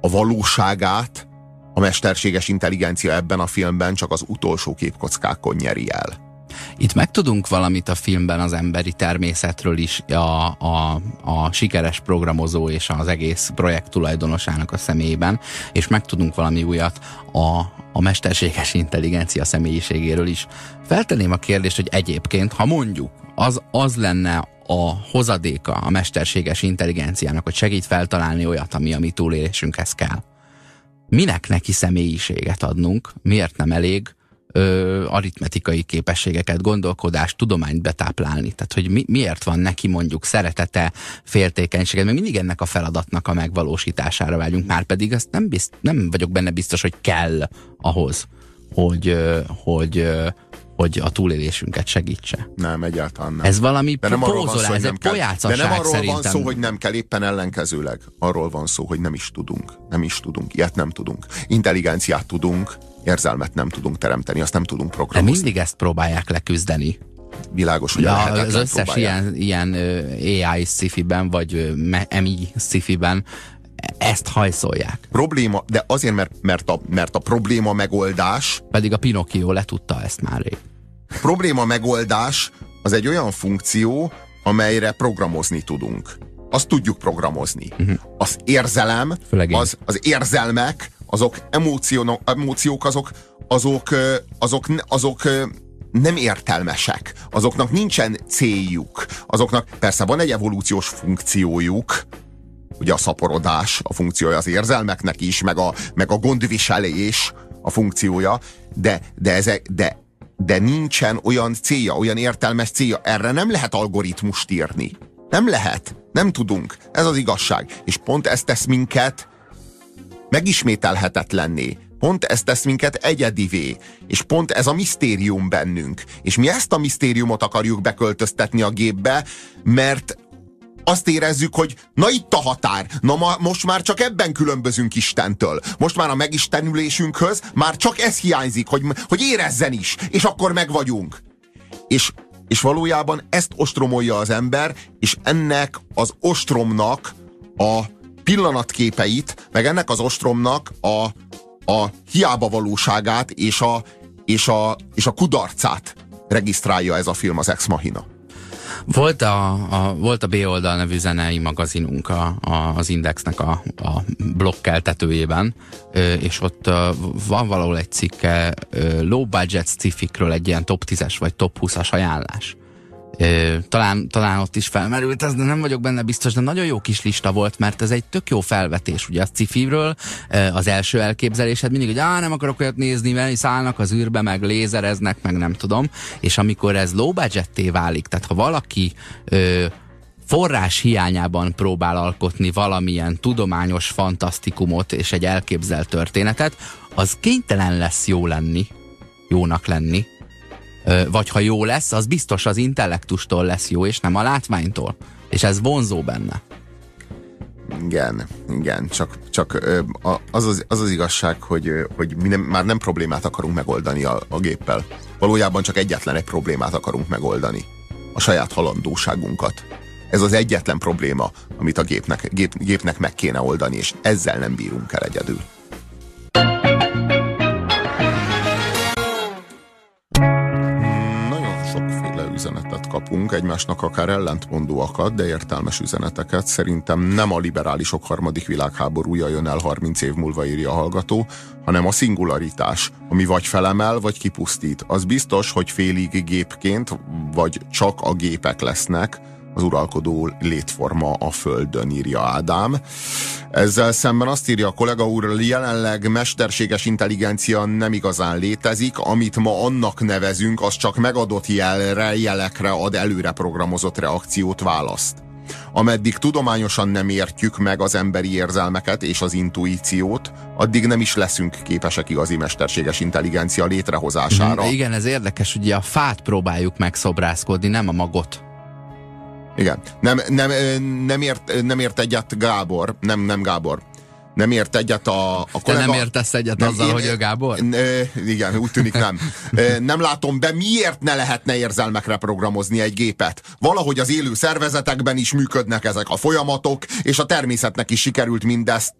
A valóságát a mesterséges intelligencia ebben a filmben csak az utolsó képkockákon nyeri el. Itt megtudunk valamit a filmben az emberi természetről is, a, a, a sikeres programozó és az egész projekt tulajdonosának a személyében, és megtudunk valami újat a, a mesterséges intelligencia személyiségéről is. Feltenném a kérdést, hogy egyébként, ha mondjuk, az, az lenne a hozadéka a mesterséges intelligenciának, hogy segít feltalálni olyat, ami a mi túlélésünkhez kell. Minek neki személyiséget adnunk? Miért nem elég ö, aritmetikai képességeket, gondolkodást, tudományt betáplálni. Tehát, hogy mi, miért van neki mondjuk szeretete, féltékenysége, mert mindig ennek a feladatnak a megvalósítására vágyunk, már pedig azt nem, bizt, nem vagyok benne biztos, hogy kell ahhoz, hogy, hogy, hogy a túlélésünket segítse. Nem, egyáltalán nem. Ez valami de nem pózolás, szó, ez egy pojácaság De nem arról szerintem. van szó, hogy nem kell, éppen ellenkezőleg. Arról van szó, hogy nem is tudunk. Nem is tudunk. Ilyet nem tudunk. Intelligenciát tudunk, érzelmet nem tudunk teremteni, azt nem tudunk De programozni. mindig ezt próbálják leküzdeni. Világos, hogy Ja, az összes próbálják. ilyen, ilyen AI sci-fi-ben, vagy MI sci-fi-ben ezt hajszolják. Probléma, de azért, mert, mert, a, mert a probléma megoldás, Pedig a Pinocchio letudta ezt már rég. probléma megoldás az egy olyan funkció, amelyre programozni tudunk. Azt tudjuk programozni. Uh-huh. Az érzelem. Főleg én. az, az érzelmek, azok emóciók, emóciók azok, azok, azok, azok nem értelmesek. Azoknak nincsen céljuk. Azoknak persze van egy evolúciós funkciójuk, ugye a szaporodás a funkciója az érzelmeknek is, meg a, meg a gondviselés a funkciója, de, de, ezek, de, de nincsen olyan célja, olyan értelmes célja. Erre nem lehet algoritmust írni. Nem lehet. Nem tudunk. Ez az igazság. És pont ez tesz minket megismételhetetlenné. Pont ez tesz minket egyedivé. És pont ez a misztérium bennünk. És mi ezt a misztériumot akarjuk beköltöztetni a gépbe, mert azt érezzük, hogy na itt a határ, na ma, most már csak ebben különbözünk Istentől. Most már a megistenülésünkhöz már csak ez hiányzik, hogy, hogy érezzen is, és akkor meg vagyunk. És, és valójában ezt ostromolja az ember, és ennek az ostromnak a pillanatképeit, meg ennek az ostromnak a, a hiába valóságát és a, és, a, és a kudarcát regisztrálja ez a film, az Ex Machina. Volt a, a, volt a B-oldal nevű zenei magazinunk a, a, az Indexnek a, a blokkeltetőjében, és ott van valahol egy cikke low budget sci egy ilyen top 10-es vagy top 20-as ajánlás talán, talán ott is felmerült ez, de nem vagyok benne biztos, de nagyon jó kis lista volt, mert ez egy tök jó felvetés, ugye a cifivről, az első elképzelésed mindig, hogy á, nem akarok olyat nézni, mert szállnak az űrbe, meg lézereznek, meg nem tudom, és amikor ez low budgetté válik, tehát ha valaki ö, forrás hiányában próbál alkotni valamilyen tudományos fantasztikumot és egy elképzelt történetet, az kénytelen lesz jó lenni, jónak lenni, vagy ha jó lesz, az biztos az intellektustól lesz jó, és nem a látványtól. És ez vonzó benne. Igen, igen, csak, csak az, az, az az igazság, hogy, hogy mi nem, már nem problémát akarunk megoldani a, a géppel. Valójában csak egyetlen egy problémát akarunk megoldani. A saját halandóságunkat. Ez az egyetlen probléma, amit a gépnek, gép, gépnek meg kéne oldani, és ezzel nem bírunk el egyedül. Kapunk, egymásnak akár ellentmondóakat, de értelmes üzeneteket. Szerintem nem a liberálisok harmadik világháborúja jön el 30 év múlva, írja a hallgató, hanem a szingularitás, ami vagy felemel, vagy kipusztít. Az biztos, hogy félig gépként, vagy csak a gépek lesznek, az uralkodó létforma a Földön, írja Ádám. Ezzel szemben azt írja a kollega úr, jelenleg mesterséges intelligencia nem igazán létezik, amit ma annak nevezünk, az csak megadott jelre, jelekre ad előre programozott reakciót, választ. Ameddig tudományosan nem értjük meg az emberi érzelmeket és az intuíciót, addig nem is leszünk képesek igazi mesterséges intelligencia létrehozására. Igen, ez érdekes, ugye a fát próbáljuk megszobrászkodni, nem a magot. Igen. Nem, nem, nem, ért, nem ért egyet Gábor, nem, nem Gábor. Nem ért egyet a, a kollega. Te nem értesz egyet nem, azzal, én, hogy ő Gábor? Igen, úgy tűnik nem. [LAUGHS] Nem látom be, miért ne lehetne érzelmekre programozni egy gépet. Valahogy az élő szervezetekben is működnek ezek a folyamatok, és a természetnek is sikerült mindezt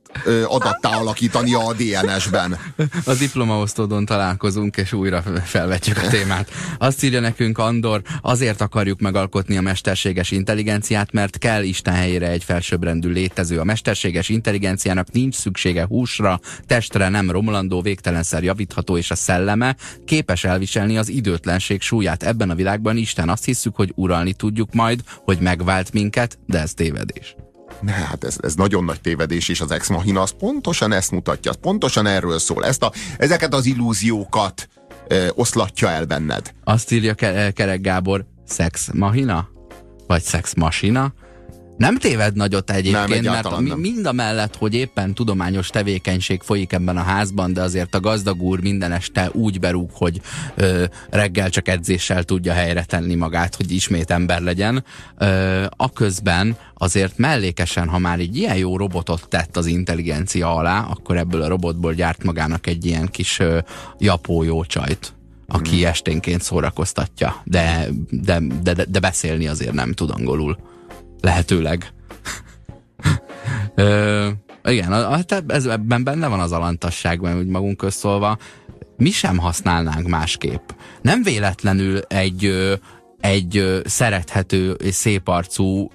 adattá alakítani a DNS-ben. A diplomaosztódon találkozunk, és újra felvetjük a témát. Azt írja nekünk Andor, azért akarjuk megalkotni a mesterséges intelligenciát, mert kell Isten helyére egy felsőbbrendű létező. A mesterséges intelligenciának nincs szüksége húsra, testre nem romlandó, végtelenszer javítható, és a szelleme képes elviselni az időtlenség súlyát. Ebben a világban Isten azt hiszük, hogy uralni tudjuk majd, hogy megvált minket, de ez tévedés. Ne, hát ez, ez nagyon nagy tévedés, és az Ex Machina az pontosan ezt mutatja, az pontosan erről szól. Ezt a, ezeket az illúziókat ö, oszlatja el benned. Azt írja Kerek Gábor, Sex Machina? Vagy Sex Machina? Nem téved nagyot egyébként, nem, mert mi, mind a mellett, hogy éppen tudományos tevékenység folyik ebben a házban, de azért a gazdag úr minden este úgy berúg, hogy ö, reggel csak edzéssel tudja helyre tenni magát, hogy ismét ember legyen. Ö, aközben azért mellékesen, ha már egy ilyen jó robotot tett az intelligencia alá, akkor ebből a robotból gyárt magának egy ilyen kis ö, japó jó csajt aki hmm. esténként szórakoztatja, de, de, de, de beszélni azért nem tud angolul lehetőleg. Ö, igen, hát ez, ebben benne van az alantasság, mert úgy magunk közszólva, mi sem használnánk másképp. Nem véletlenül egy, egy szerethető és széparcú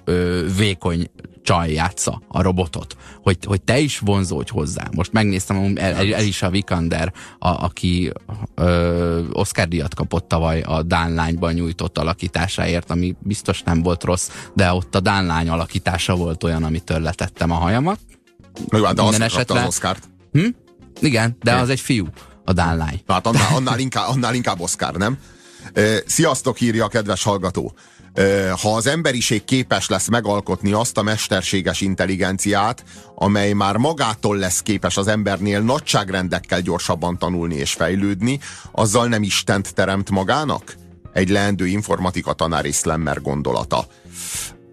vékony csaj játsza a robotot, hogy, hogy te is vonzódj hozzá. Most megnéztem, el, el, Elisa Vikander, a, aki ö, Oscar díjat kapott tavaly a Dán lányban nyújtott alakításáért, ami biztos nem volt rossz, de ott a Dán lány alakítása volt olyan, amitől letettem a hajamat. Jó, hát de Minden azt esetre... az Oscárt. Hm? Igen, de az egy fiú, a Dán lány. Hát annál, annál, inkább, annál inkább Oscar, nem? Sziasztok, írja a kedves hallgató ha az emberiség képes lesz megalkotni azt a mesterséges intelligenciát, amely már magától lesz képes az embernél nagyságrendekkel gyorsabban tanulni és fejlődni, azzal nem Istent teremt magának? Egy leendő informatika tanár és Slammer gondolata.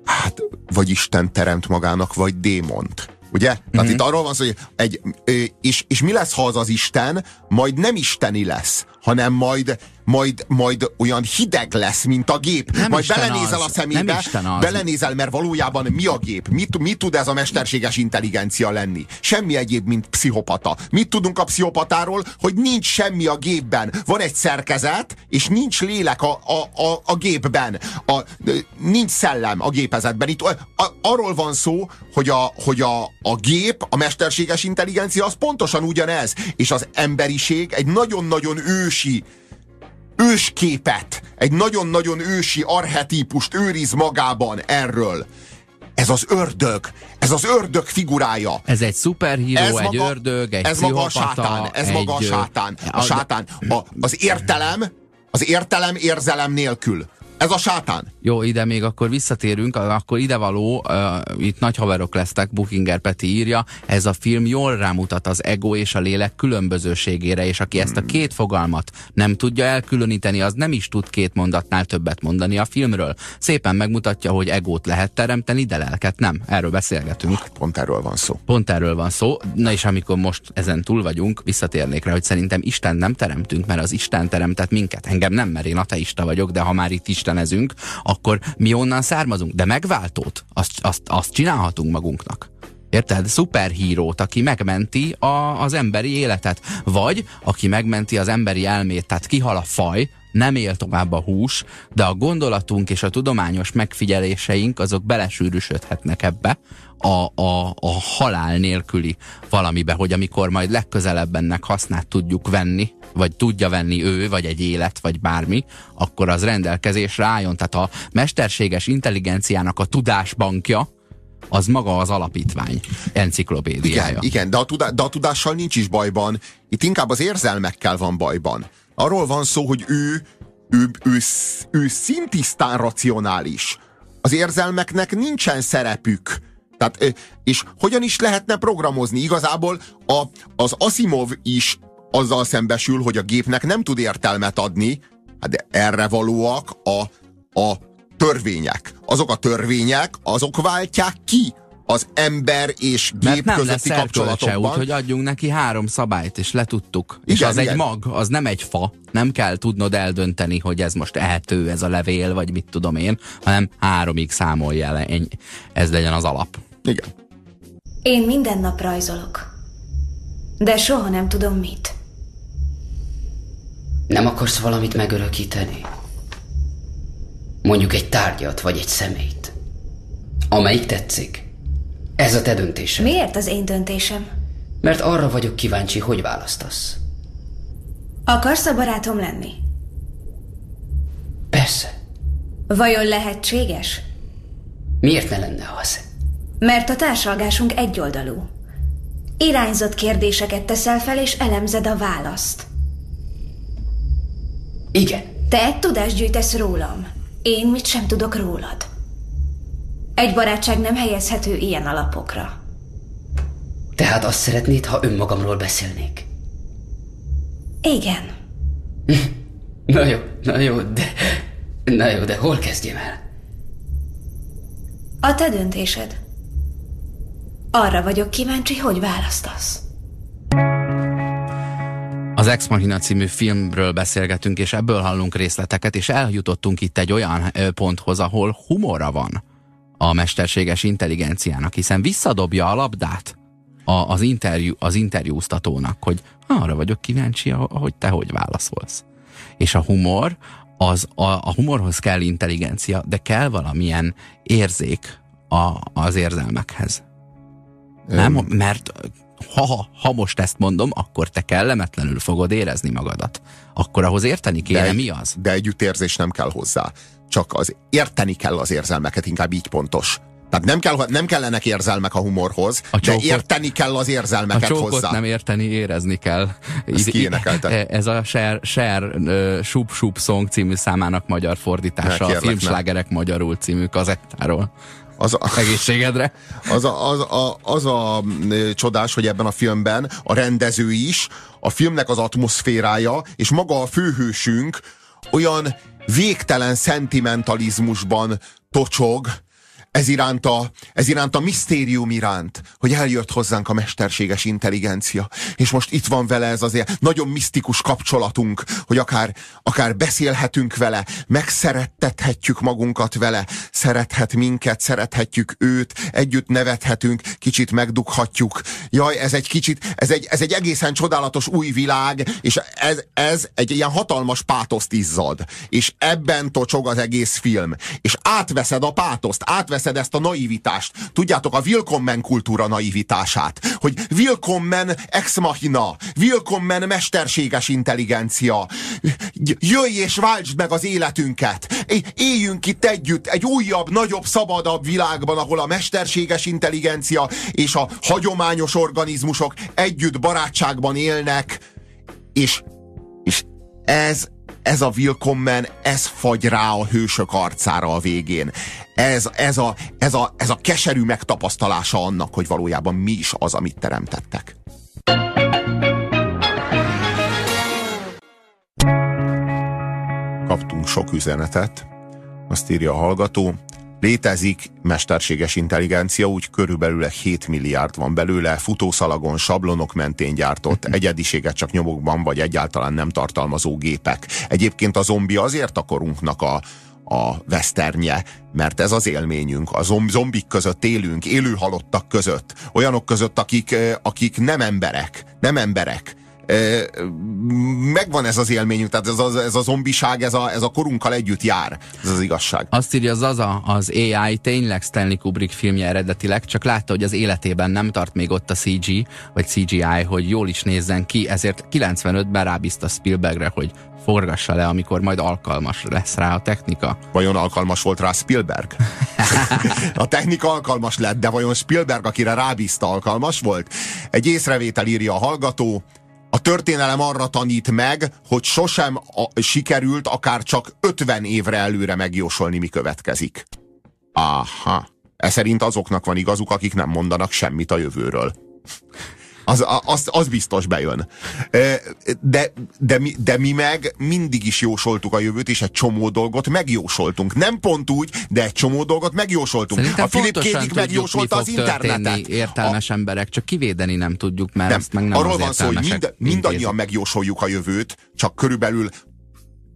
hát vagy Isten teremt magának, vagy démont. Ugye? Mm-hmm. Tehát itt arról van szó, hogy egy, és, és mi lesz, ha az az Isten majd nem isteni lesz, hanem majd majd, majd olyan hideg lesz, mint a gép. Nem majd belenézel az. a szemébe, belenézel, mert valójában mi a gép? Mit, mit tud ez a mesterséges intelligencia lenni? Semmi egyéb, mint pszichopata. Mit tudunk a pszichopatáról? Hogy nincs semmi a gépben. Van egy szerkezet, és nincs lélek a, a, a, a gépben. A, nincs szellem a gépezetben. Itt a, a, arról van szó, hogy, a, hogy a, a gép, a mesterséges intelligencia az pontosan ugyanez. És az emberiség egy nagyon-nagyon ősi ősképet, egy nagyon-nagyon ősi arhetípust őriz magában erről. Ez az ördög, ez az ördög figurája. Ez egy szuperhíró, ez egy maga, ördög, egy Ez maga a sátán, ez egy, maga a sátán. A sátán, a, az értelem, az értelem érzelem nélkül. Ez a sátán. Jó, ide még akkor visszatérünk, akkor idevaló, uh, itt nagy haverok lesztek, Bookinger Peti írja, ez a film jól rámutat az ego és a lélek különbözőségére, és aki ezt a hmm. két fogalmat nem tudja elkülöníteni, az nem is tud két mondatnál többet mondani a filmről. Szépen megmutatja, hogy egót lehet teremteni, de lelket nem. Erről beszélgetünk. Pont erről van szó. Pont erről van szó. Na és amikor most ezen túl vagyunk, visszatérnék rá, hogy szerintem Isten nem teremtünk, mert az Isten teremtett minket. Engem nem, mert én ateista vagyok, de ha már itt istenezünk, akkor mi onnan származunk. De megváltót, azt, azt, azt csinálhatunk magunknak. Érted? Szuperhírót, aki megmenti a, az emberi életet. Vagy aki megmenti az emberi elmét, tehát kihal a faj, nem él tovább a hús, de a gondolatunk és a tudományos megfigyeléseink azok belesűrűsödhetnek ebbe a, a, a halál nélküli valamibe, hogy amikor majd legközelebb ennek hasznát tudjuk venni, vagy tudja venni ő, vagy egy élet, vagy bármi, akkor az rendelkezésre álljon. Tehát a mesterséges intelligenciának a tudásbankja, az maga az alapítvány enciklopédiája. Igen, igen de, a tudá- de a tudással nincs is bajban. Itt inkább az érzelmekkel van bajban. Arról van szó, hogy ő, ő, ő, ő, ő szintisztán racionális. Az érzelmeknek nincsen szerepük. Tehát, és hogyan is lehetne programozni? Igazából a, az Asimov is azzal szembesül, hogy a gépnek nem tud értelmet adni, hát de erre valóak a, a törvények. Azok a törvények, azok váltják ki az ember és gép Mert nem közötti lesz kapcsolatokban. Úgy, hogy adjunk neki három szabályt, és letudtuk. Igen, és az igen. egy mag, az nem egy fa. Nem kell tudnod eldönteni, hogy ez most ehető, ez a levél, vagy mit tudom én, hanem háromig számolj el, ez legyen az alap. Igen. Én minden nap rajzolok. De soha nem tudom mit. Nem akarsz valamit megörökíteni? Mondjuk egy tárgyat, vagy egy szemét. Amelyik tetszik. Ez a te döntésed. Miért az én döntésem? Mert arra vagyok kíváncsi, hogy választasz. Akarsz a barátom lenni? Persze. Vajon lehetséges? Miért ne lenne az? Mert a társalgásunk egyoldalú. Irányzott kérdéseket teszel fel, és elemzed a választ. Igen. Te egy tudást gyűjtesz rólam. Én mit sem tudok rólad. Egy barátság nem helyezhető ilyen alapokra. Tehát azt szeretnéd, ha önmagamról beszélnék? Igen. [LAUGHS] Na jó, na jó, de... Na jó, de hol kezdjem el? A te döntésed. Arra vagyok kíváncsi, hogy választasz. Az Ex Machina című filmről beszélgetünk, és ebből hallunk részleteket, és eljutottunk itt egy olyan ponthoz, ahol humora van a mesterséges intelligenciának, hiszen visszadobja a labdát a, az, interjú, az interjúztatónak, hogy arra vagyok kíváncsi, hogy te hogy válaszolsz. És a humor, az, a, a humorhoz kell intelligencia, de kell valamilyen érzék a, az érzelmekhez. Nem, mert ha, ha most ezt mondom, akkor te kellemetlenül fogod érezni magadat. Akkor ahhoz érteni kéne, de, mi az? De együttérzés nem kell hozzá. Csak az érteni kell az érzelmeket, inkább így pontos. Tehát nem, kell, nem kellenek érzelmek a humorhoz, a csókot, de érteni kell az érzelmeket a csókot hozzá. nem érteni, érezni kell. Ezt e- Ez a Cher uh, Sup Sup Song című számának magyar fordítása, a Filmslágerek magyarul című kazettáról. Az a, Egészségedre. Az a, az, a, az a csodás, hogy ebben a filmben a rendező is, a filmnek az atmoszférája, és maga a főhősünk olyan végtelen szentimentalizmusban tocsog, ez iránt a, ez iránt a misztérium iránt, hogy eljött hozzánk a mesterséges intelligencia, és most itt van vele ez azért nagyon misztikus kapcsolatunk, hogy akár, akár beszélhetünk vele, megszerettethetjük magunkat vele, szerethet minket, szerethetjük őt, együtt nevethetünk, kicsit megdughatjuk. Jaj, ez egy kicsit, ez egy, ez egy egészen csodálatos új világ, és ez, ez egy ilyen hatalmas pátoszt izzad, és ebben tocsog az egész film, és átveszed a pátoszt, átveszed ezt a naivitást. Tudjátok, a Willkommen kultúra naivitását, hogy Willkommen ex machina, Willkommen mesterséges intelligencia. Jöjj és váltsd meg az életünket. Éljünk itt együtt egy újabb, nagyobb, szabadabb világban, ahol a mesterséges intelligencia és a hagyományos organizmusok együtt barátságban élnek, és, és ez ez a Willkommen, ez fagy rá a hősök arcára a végén. Ez, ez, a, ez, a, ez a keserű megtapasztalása annak, hogy valójában mi is az, amit teremtettek. Kaptunk sok üzenetet, azt írja a hallgató. Létezik mesterséges intelligencia, úgy körülbelül 7 milliárd van belőle, futószalagon, sablonok mentén gyártott, egyediséget csak nyomokban vagy egyáltalán nem tartalmazó gépek. Egyébként a zombi azért a korunknak a, a veszternye, mert ez az élményünk. A zombik között élünk, élő halottak között, olyanok között, akik, akik nem emberek, nem emberek, megvan ez az élményünk, tehát ez a, ez a zombiság, ez a, ez a korunkkal együtt jár. Ez az igazság. Azt írja Zaza, az AI tényleg Stanley Kubrick filmje eredetileg, csak látta, hogy az életében nem tart még ott a CG, vagy CGI, hogy jól is nézzen ki, ezért 95-ben rábízta Spielbergre, hogy forgassa le, amikor majd alkalmas lesz rá a technika. Vajon alkalmas volt rá Spielberg? [LAUGHS] a technika alkalmas lett, de vajon Spielberg, akire rábízta, alkalmas volt? Egy észrevétel írja a hallgató, a történelem arra tanít meg, hogy sosem a, sikerült akár csak 50 évre előre megjósolni, mi következik. Aha. Ez szerint azoknak van igazuk, akik nem mondanak semmit a jövőről az, az, az biztos bejön. De, de, mi, de mi meg mindig is jósoltuk a jövőt, és egy csomó dolgot megjósoltunk. Nem pont úgy, de egy csomó dolgot megjósoltunk. Szerintem a Philip Kédik megjósolta az internetet. Értelmes a... emberek, csak kivédeni nem tudjuk, mert nem, ezt meg nem Arról van szó, hogy mind, mindannyian megjósoljuk a jövőt, csak körülbelül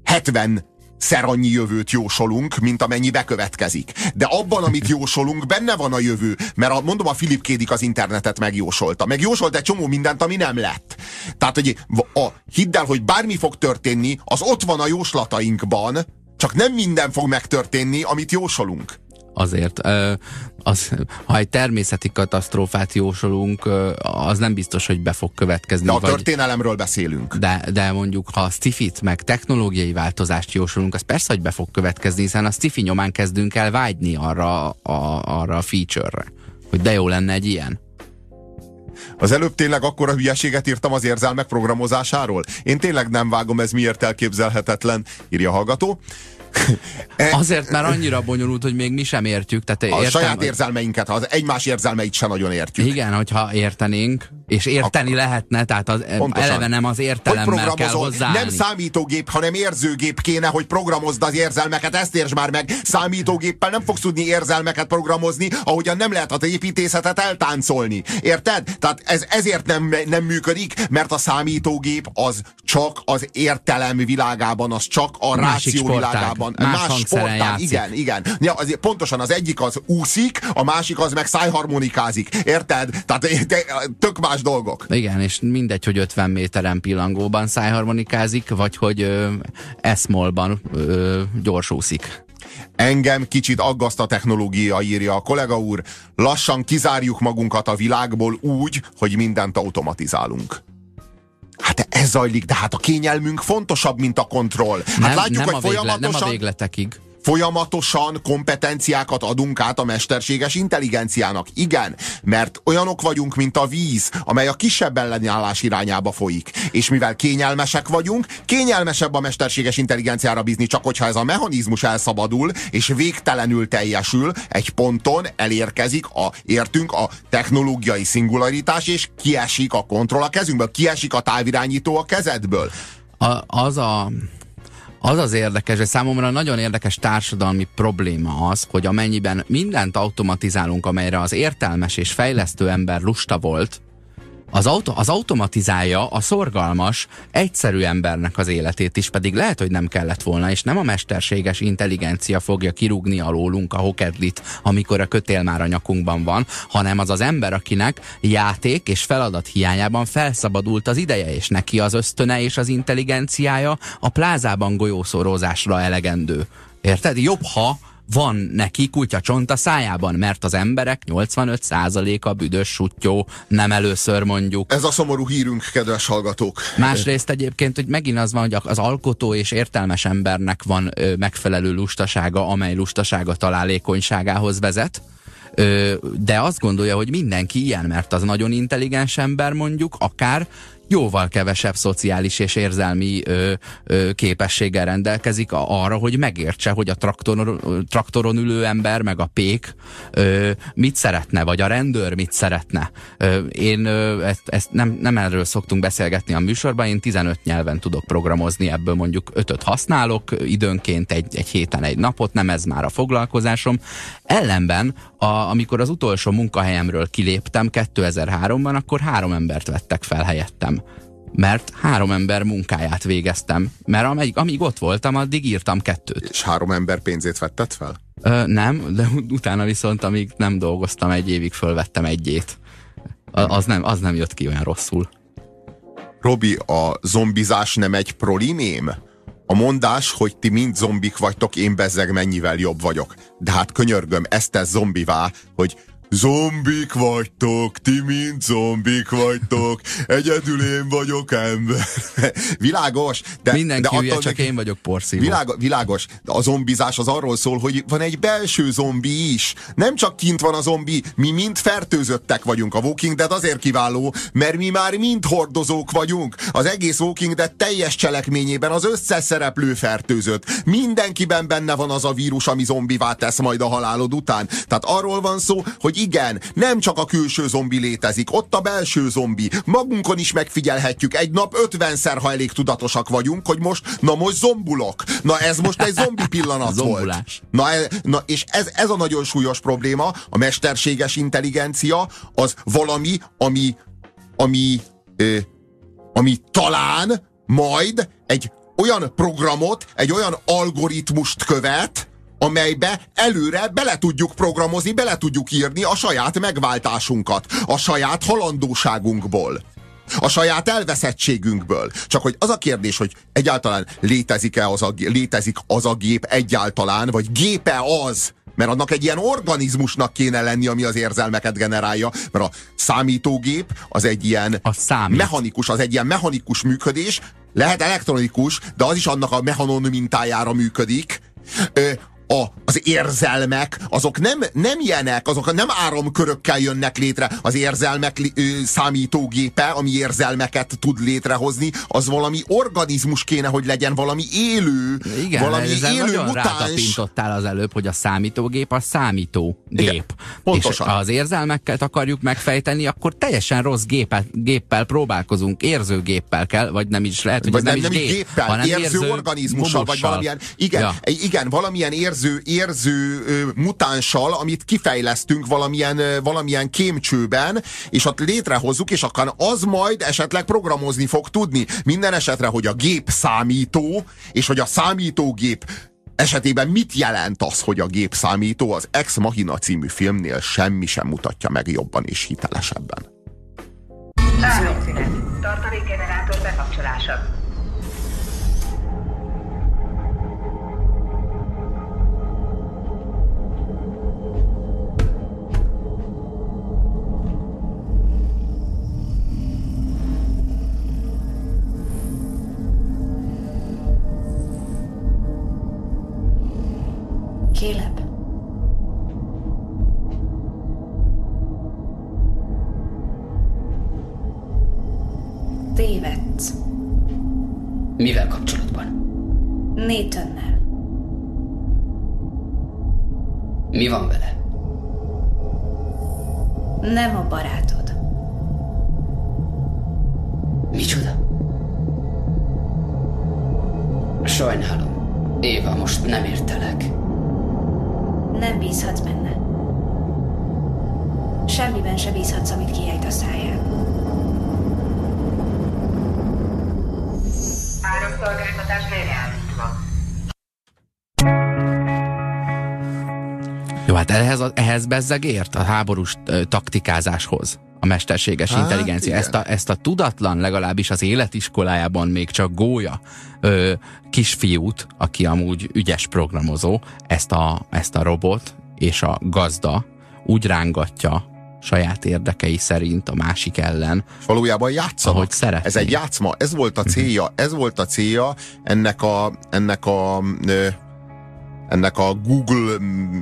70 szer annyi jövőt jósolunk, mint amennyi bekövetkezik. De abban, amit jósolunk, benne van a jövő. Mert a, mondom, a Philip Kédik az internetet megjósolta. Megjósolt egy csomó mindent, ami nem lett. Tehát, hogy a, hidd el, hogy bármi fog történni, az ott van a jóslatainkban, csak nem minden fog megtörténni, amit jósolunk azért. Az, ha egy természeti katasztrófát jósolunk, az nem biztos, hogy be fog következni. De a vagy, történelemről beszélünk. De, de mondjuk, ha a stifit, meg technológiai változást jósolunk, az persze, hogy be fog következni, hiszen a stifi nyomán kezdünk el vágyni arra a, arra a feature-re. Hogy de jó lenne egy ilyen. Az előbb tényleg akkora hülyeséget írtam az érzelmek programozásáról? Én tényleg nem vágom, ez miért elképzelhetetlen, írja a hallgató. Azért, mert annyira bonyolult, hogy még mi sem értjük. Tehát a értem, saját érzelmeinket, az egymás érzelmeit sem nagyon értjük. Igen, hogyha értenénk, és érteni Akkor, lehetne, tehát az, eleve nem az értelemmel kell hozzáállni. Nem számítógép, hanem érzőgép kéne, hogy programozd az érzelmeket, ezt értsd már meg. Számítógéppel nem fogsz tudni érzelmeket programozni, ahogyan nem lehet az építészetet eltáncolni. Érted? Tehát ez ezért nem, nem működik, mert a számítógép az csak az értelem világában, az csak a Másik ráció sportág. világában. Más, más sportág, igen, igen. Ja, azért pontosan az egyik az úszik, a másik az meg szájharmonikázik. Érted? Tehát tök más dolgok. Igen, és mindegy, hogy 50 méteren pillangóban szájharmonikázik, vagy hogy ö, eszmolban ö, gyorsúszik. Engem kicsit aggaszt a technológia, írja a kollega úr. Lassan kizárjuk magunkat a világból úgy, hogy mindent automatizálunk. Hát ez zajlik, de hát a kényelmünk fontosabb, mint a kontroll. Hát nem, látjuk, nem hogy a folyamatosan... Végle, nem a végletekig folyamatosan kompetenciákat adunk át a mesterséges intelligenciának. Igen, mert olyanok vagyunk, mint a víz, amely a kisebb ellenállás irányába folyik. És mivel kényelmesek vagyunk, kényelmesebb a mesterséges intelligenciára bízni, csak hogyha ez a mechanizmus elszabadul, és végtelenül teljesül, egy ponton elérkezik a, értünk a technológiai szingularitás, és kiesik a kontroll a kezünkből, kiesik a távirányító a kezedből. A, az a Az az érdekes, hogy számomra nagyon érdekes társadalmi probléma az, hogy amennyiben mindent automatizálunk, amelyre az értelmes és fejlesztő ember lusta volt, az, auto, az automatizálja a szorgalmas, egyszerű embernek az életét is, pedig lehet, hogy nem kellett volna, és nem a mesterséges intelligencia fogja kirúgni alólunk a hokedlit, amikor a kötél már a nyakunkban van, hanem az az ember, akinek játék és feladat hiányában felszabadult az ideje, és neki az ösztöne és az intelligenciája a plázában golyószorozásra elegendő. Érted? Jobb, ha van neki kutyacsont a szájában, mert az emberek 85%-a büdös sutyó, nem először mondjuk. Ez a szomorú hírünk, kedves hallgatók. Másrészt egyébként, hogy megint az van, hogy az alkotó és értelmes embernek van ö, megfelelő lustasága, amely lustasága találékonyságához vezet, de azt gondolja, hogy mindenki ilyen, mert az nagyon intelligens ember mondjuk, akár jóval kevesebb szociális és érzelmi ö, ö, képességgel rendelkezik arra, hogy megértse, hogy a traktoron, traktoron ülő ember, meg a pék ö, mit szeretne, vagy a rendőr mit szeretne. Ö, én ö, ezt, ezt nem, nem erről szoktunk beszélgetni a műsorban, én 15 nyelven tudok programozni, ebből mondjuk 5 használok, időnként egy, egy héten egy napot, nem ez már a foglalkozásom. Ellenben, a, amikor az utolsó munkahelyemről kiléptem 2003-ban, akkor három embert vettek fel helyettem mert három ember munkáját végeztem, mert amíg, amíg ott voltam, addig írtam kettőt. És három ember pénzét vetted fel? Ö, nem, de utána viszont, amíg nem dolgoztam egy évig, fölvettem egyét. Az nem, az nem jött ki olyan rosszul. Robi, a zombizás nem egy prolimém? A mondás, hogy ti mind zombik vagytok, én bezzeg mennyivel jobb vagyok. De hát könyörgöm, ezt tesz zombivá, hogy Zombik vagytok, ti mind zombik vagytok, egyedül én vagyok ember. [LAUGHS] világos. De, Mindenki de hülye, csak én vagyok porszívó. Világ, világos, de a zombizás az arról szól, hogy van egy belső zombi is. Nem csak kint van a zombi, mi mind fertőzöttek vagyunk. A Walking Dead azért kiváló, mert mi már mind hordozók vagyunk. Az egész Walking Dead teljes cselekményében az összes szereplő fertőzött. Mindenkiben benne van az a vírus, ami zombivá tesz majd a halálod után. Tehát arról van szó, hogy igen, nem csak a külső zombi létezik, ott a belső zombi. Magunkon is megfigyelhetjük egy nap ötvenszer, ha elég tudatosak vagyunk, hogy most, na most zombulok. Na ez most egy zombi pillanat volt. Na, e, na és ez, ez a nagyon súlyos probléma, a mesterséges intelligencia az valami, ami, ami, ö, ami talán majd egy olyan programot, egy olyan algoritmust követ, amelybe előre bele tudjuk programozni, bele tudjuk írni a saját megváltásunkat, a saját halandóságunkból a saját elveszettségünkből. Csak hogy az a kérdés, hogy egyáltalán létezik-e az a, létezik az a gép egyáltalán, vagy gépe az, mert annak egy ilyen organizmusnak kéne lenni, ami az érzelmeket generálja, mert a számítógép az egy ilyen a mechanikus, az egy ilyen mechanikus működés, lehet elektronikus, de az is annak a mechanon mintájára működik a, az érzelmek, azok nem, nem ilyenek, azok nem áramkörökkel jönnek létre. Az érzelmek ö, számítógépe, ami érzelmeket tud létrehozni, az valami organizmus kéne, hogy legyen, valami élő, Igen, valami élő mutáns. az előbb, hogy a számítógép a számítógép. Igen, pontosan. És ha az érzelmekkel akarjuk megfejteni, akkor teljesen rossz géppel, géppel próbálkozunk, érzőgéppel kell, vagy nem is lehet, hogy vagy nem, nem, is gép, géppel, hanem érző, érző organizmussal, vagy valamilyen, igen, ja. igen, valamilyen érző érző, érző mutánssal, amit kifejlesztünk valamilyen, valamilyen kémcsőben, és ott létrehozzuk, és akkor az majd esetleg programozni fog tudni. Minden esetre, hogy a gép számító, és hogy a számítógép esetében mit jelent az, hogy a gép számító, az Ex Machina című filmnél semmi sem mutatja meg jobban és hitelesebben. Tartalékgenerátor bekapcsolása. Bezzeg ért a háborús taktikázáshoz a mesterséges Hát, intelligencia. igen. Ezt a, ezt a tudatlan, legalábbis az életiskolájában még csak gólya ö, kisfiút, aki amúgy ügyes programozó, ezt a, ezt a robot és a gazda úgy rángatja saját érdekei szerint a másik ellen, valójában játszanak. Ahogy szeretnék. Ez egy játszma, ez volt a célja, ez volt a célja ennek a, ennek a, ö, ennek a Google mm,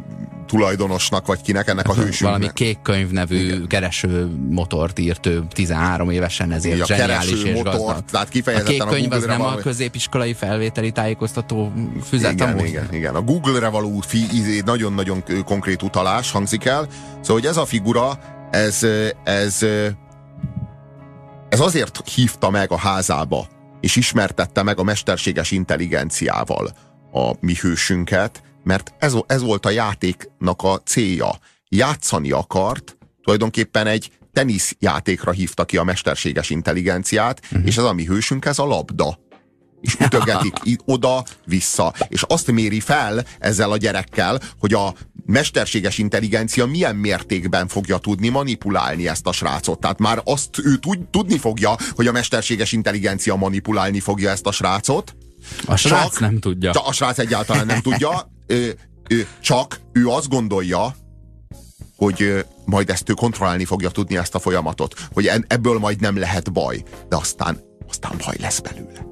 tulajdonosnak, vagy kinek, ennek a valami hősünknek. kék könyv nevű kereső motort írt ő 13 évesen, ezért Igen, a zseniális és motort, gazdag. tehát A kifejezetten kék a könyv az nem a valami- középiskolai felvételi tájékoztató füzet Igen, amúgy? igen, igen. A Google-re való izé, nagyon-nagyon konkrét utalás hangzik el. Szóval, hogy ez a figura, ez, ez, ez azért hívta meg a házába, és ismertette meg a mesterséges intelligenciával a mi hősünket, mert ez, ez volt a játéknak a célja. Játszani akart, tulajdonképpen egy teniszjátékra hívta ki a mesterséges intelligenciát, uh-huh. és ez a mi hősünk, ez a labda és ütögetik [LAUGHS] oda-vissza. És azt méri fel ezzel a gyerekkel, hogy a mesterséges intelligencia milyen mértékben fogja tudni manipulálni ezt a srácot. Tehát már azt ő tud, tudni fogja, hogy a mesterséges intelligencia manipulálni fogja ezt a srácot. A srác nem tudja. Csak a srác egyáltalán nem tudja. Ö, ö, csak ő azt gondolja, hogy ö, majd ezt ő kontrollálni fogja tudni ezt a folyamatot, hogy ebből majd nem lehet baj, de aztán, aztán baj lesz belőle.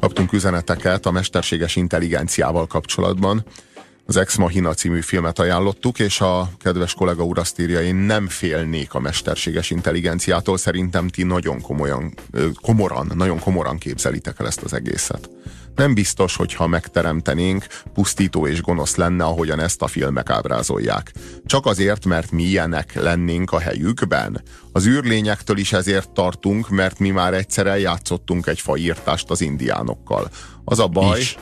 Kaptunk üzeneteket a mesterséges intelligenciával kapcsolatban. Az Ex Machina című filmet ajánlottuk, és a kedves kollega úr azt írja, én nem félnék a mesterséges intelligenciától, szerintem ti nagyon komolyan, komoran, nagyon komoran képzelitek el ezt az egészet. Nem biztos, hogy ha megteremtenénk, pusztító és gonosz lenne, ahogyan ezt a filmek ábrázolják. Csak azért, mert mi ilyenek lennénk a helyükben. Az űrlényektől is ezért tartunk, mert mi már egyszer eljátszottunk egy faírtást az indiánokkal. Az a baj, Is.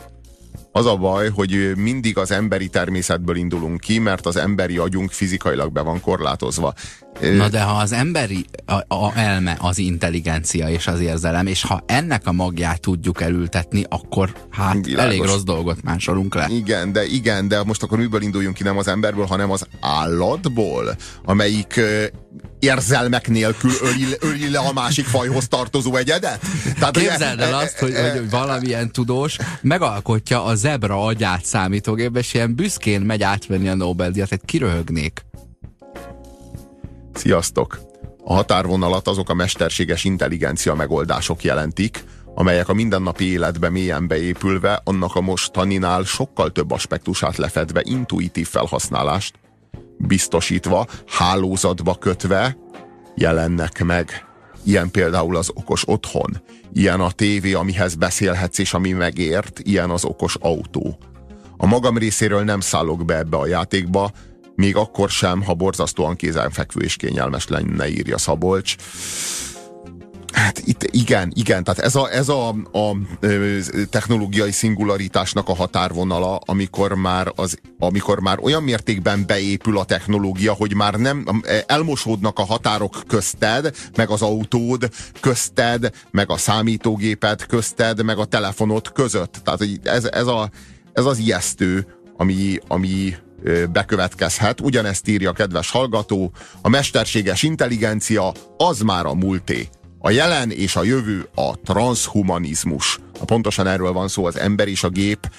Az a baj, hogy mindig az emberi természetből indulunk ki, mert az emberi agyunk fizikailag be van korlátozva. Na de ha az emberi a, a elme az intelligencia és az érzelem, és ha ennek a magját tudjuk elültetni, akkor hát Világos. elég rossz dolgot másolunk le. Igen, de igen, de most akkor miből induljunk ki, nem az emberből, hanem az állatból, amelyik érzelmek nélkül öli, öli le a másik fajhoz tartozó egyedet? Tehát, Képzeld el azt, hogy, hogy valamilyen tudós megalkotja a zebra agyát számítógépbe, és ilyen büszkén megy átvenni a Nobel-díjat, egy kiröhögnék. Sziasztok! A határvonalat azok a mesterséges intelligencia megoldások jelentik, amelyek a mindennapi életbe mélyen beépülve, annak a mostaninál sokkal több aspektusát lefedve intuitív felhasználást biztosítva, hálózatba kötve jelennek meg. Ilyen például az okos otthon, ilyen a tévé, amihez beszélhetsz és ami megért, ilyen az okos autó. A magam részéről nem szállok be ebbe a játékba, még akkor sem, ha borzasztóan kézenfekvő és kényelmes lenne, írja Szabolcs. Hát itt igen, igen, tehát ez a, ez a, a technológiai szingularitásnak a határvonala, amikor már, az, amikor már olyan mértékben beépül a technológia, hogy már nem elmosódnak a határok közted, meg az autód közted, meg a számítógéped közted, meg a telefonod között. Tehát ez, ez, a, ez az ijesztő, ami, ami bekövetkezhet. Ugyanezt írja a kedves hallgató, a mesterséges intelligencia az már a múlté. A jelen és a jövő a transhumanizmus. Pontosan erről van szó az ember és a gép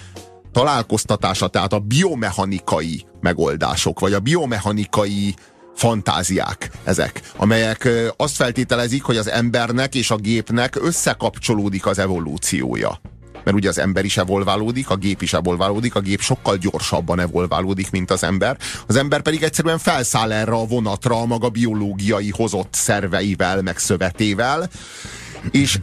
találkoztatása, tehát a biomechanikai megoldások, vagy a biomechanikai fantáziák ezek, amelyek azt feltételezik, hogy az embernek és a gépnek összekapcsolódik az evolúciója. Mert ugye az ember is evolválódik, a gép is evolválódik, a gép sokkal gyorsabban evolválódik, mint az ember. Az ember pedig egyszerűen felszáll erre a vonatra a maga biológiai hozott szerveivel, meg szövetével, és,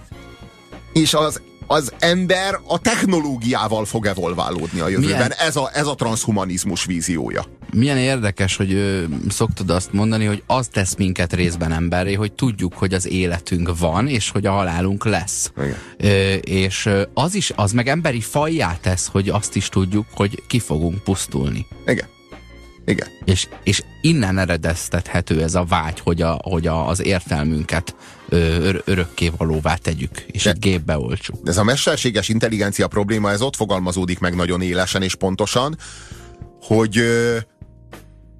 és az, az ember a technológiával fog evolválódni a jövőben. Milyen? Ez a, ez a transhumanizmus víziója. milyen érdekes, hogy ö, szoktad azt mondani, hogy az tesz minket részben emberré, hogy tudjuk, hogy az életünk van, és hogy a halálunk lesz. Igen. Ö, és az is, az meg emberi fajjá tesz, hogy azt is tudjuk, hogy ki fogunk pusztulni. Igen. Igen. És, és innen eredeztethető ez a vágy, hogy, a, hogy a, az értelmünket ör, örökké valóvá tegyük, és De- egy gépbe olcsuk. Ez a mesterséges intelligencia probléma, ez ott fogalmazódik meg nagyon élesen és pontosan, hogy ö,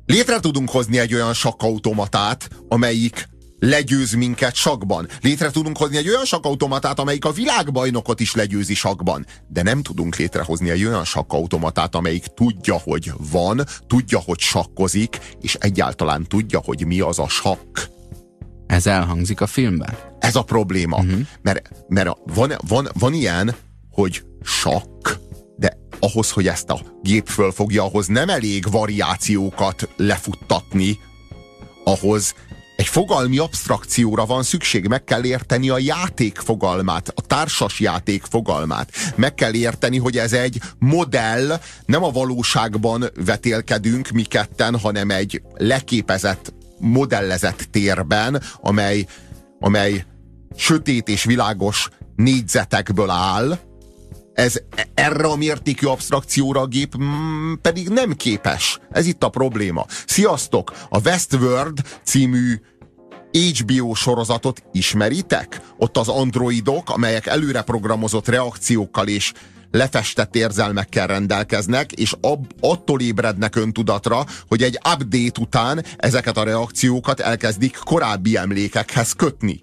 létre tudunk hozni egy olyan sakkautomatát, amelyik legyőz minket sakban. Létre tudunk hozni egy olyan sakkautomatát, amelyik a világbajnokot is legyőzi sakban. De nem tudunk létrehozni egy olyan sakkautomatát, amelyik tudja, hogy van, tudja, hogy sakkozik, és egyáltalán tudja, hogy mi az a sakk. Ez elhangzik a filmben? Ez a probléma. Uh-huh. Mert, mert a- van, van, van ilyen, hogy sakk, de ahhoz, hogy ezt a gép fölfogja, ahhoz nem elég variációkat lefuttatni, ahhoz egy fogalmi abstrakcióra van szükség, meg kell érteni a játék fogalmát, a társas játék fogalmát. Meg kell érteni, hogy ez egy modell, nem a valóságban vetélkedünk mi ketten, hanem egy leképezett, modellezett térben, amely, amely sötét és világos négyzetekből áll, ez erre a mértékű abstrakcióra a gép mm, pedig nem képes. Ez itt a probléma. Sziasztok! A Westworld című HBO sorozatot ismeritek? Ott az androidok, amelyek előre programozott reakciókkal és lefestett érzelmekkel rendelkeznek, és ab, attól ébrednek öntudatra, hogy egy update után ezeket a reakciókat elkezdik korábbi emlékekhez kötni.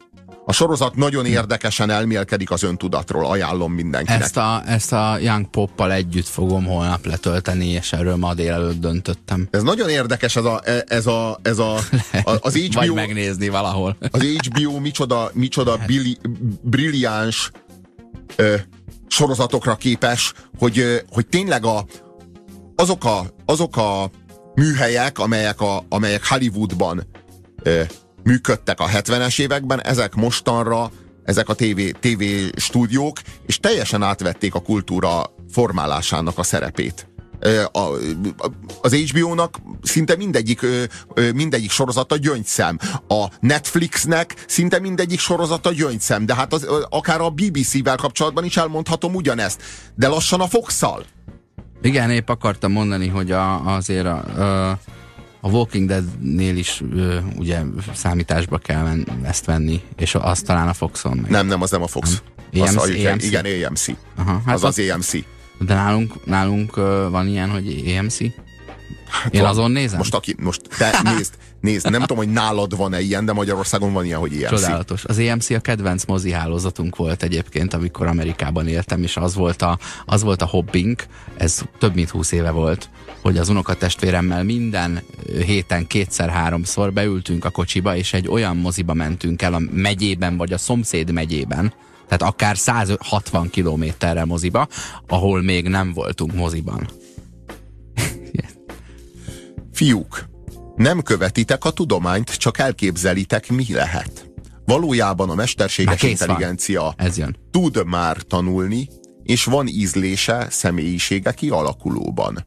A sorozat nagyon érdekesen elmélkedik az öntudatról, ajánlom mindenkinek. Ezt a, ezt a Young Poppal együtt fogom holnap letölteni, és erről ma délelőtt döntöttem. Ez nagyon érdekes, ez a, ez a, ez a, [LAUGHS] az Vagy HBO, megnézni valahol. az HBO micsoda, micsoda billi, brilliáns ö, sorozatokra képes, hogy, hogy tényleg a, azok, a, azok a műhelyek, amelyek, a, amelyek Hollywoodban ö, működtek a 70-es években, ezek mostanra, ezek a TV, TV stúdiók, és teljesen átvették a kultúra formálásának a szerepét. A, az HBO-nak szinte mindegyik, mindegyik sorozata gyöngyszem. A Netflixnek szinte mindegyik sorozata gyöngyszem, de hát az, akár a BBC-vel kapcsolatban is elmondhatom ugyanezt. De lassan a Fox-szal. Igen, épp akartam mondani, hogy a, azért a, a, a Walking Dead-nél is ö, ugye számításba kell men, ezt venni, és azt talán a Foxon meg. Nem, nem, az nem a Fox. Nem. Az, AMC, a, igen, AMC. igen, AMC. Aha, hát az az AMC. De nálunk, nálunk van ilyen, hogy EMC? Én Van. azon nézem? Most, aki, most te [LAUGHS] nézd, nézd, nem tudom, hogy nálad van-e ilyen, de Magyarországon van ilyen, hogy AMC. Csodálatos. Az EMC a kedvenc mozi hálózatunk volt egyébként, amikor Amerikában éltem, és az volt a, az volt a hobbink, ez több mint húsz éve volt, hogy az unokatestvéremmel minden héten kétszer-háromszor beültünk a kocsiba, és egy olyan moziba mentünk el a megyében, vagy a szomszéd megyében, tehát akár 160 kilométerre moziba, ahol még nem voltunk moziban. Fiúk, nem követitek a tudományt, csak elképzelitek, mi lehet. Valójában a mesterséges van. intelligencia Ez jön. tud már tanulni, és van ízlése, személyisége kialakulóban.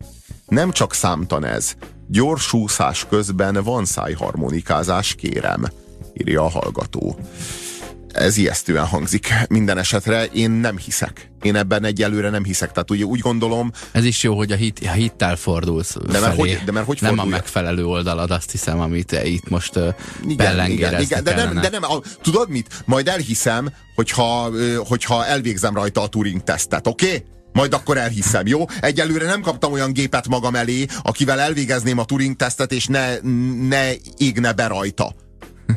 Nem csak számtan ez. Gyors úszás közben van szájharmonikázás, kérem, írja a hallgató. Ez ijesztően hangzik minden esetre. Én nem hiszek. Én ebben egyelőre nem hiszek. Tehát ugye úgy gondolom, Ez is jó, hogy a, hit, a hittel fordulsz mert felé. hogy- de mert hogy Nem a megfelelő oldalad, azt hiszem, amit itt most igen, de nem, de nem, a, tudod mit? Majd elhiszem, hogyha, hogyha elvégzem rajta a Turing tesztet, oké? Okay? Majd akkor elhiszem, jó? Egyelőre nem kaptam olyan gépet magam elé, akivel elvégezném a Turing tesztet, és ne, ne égne be rajta.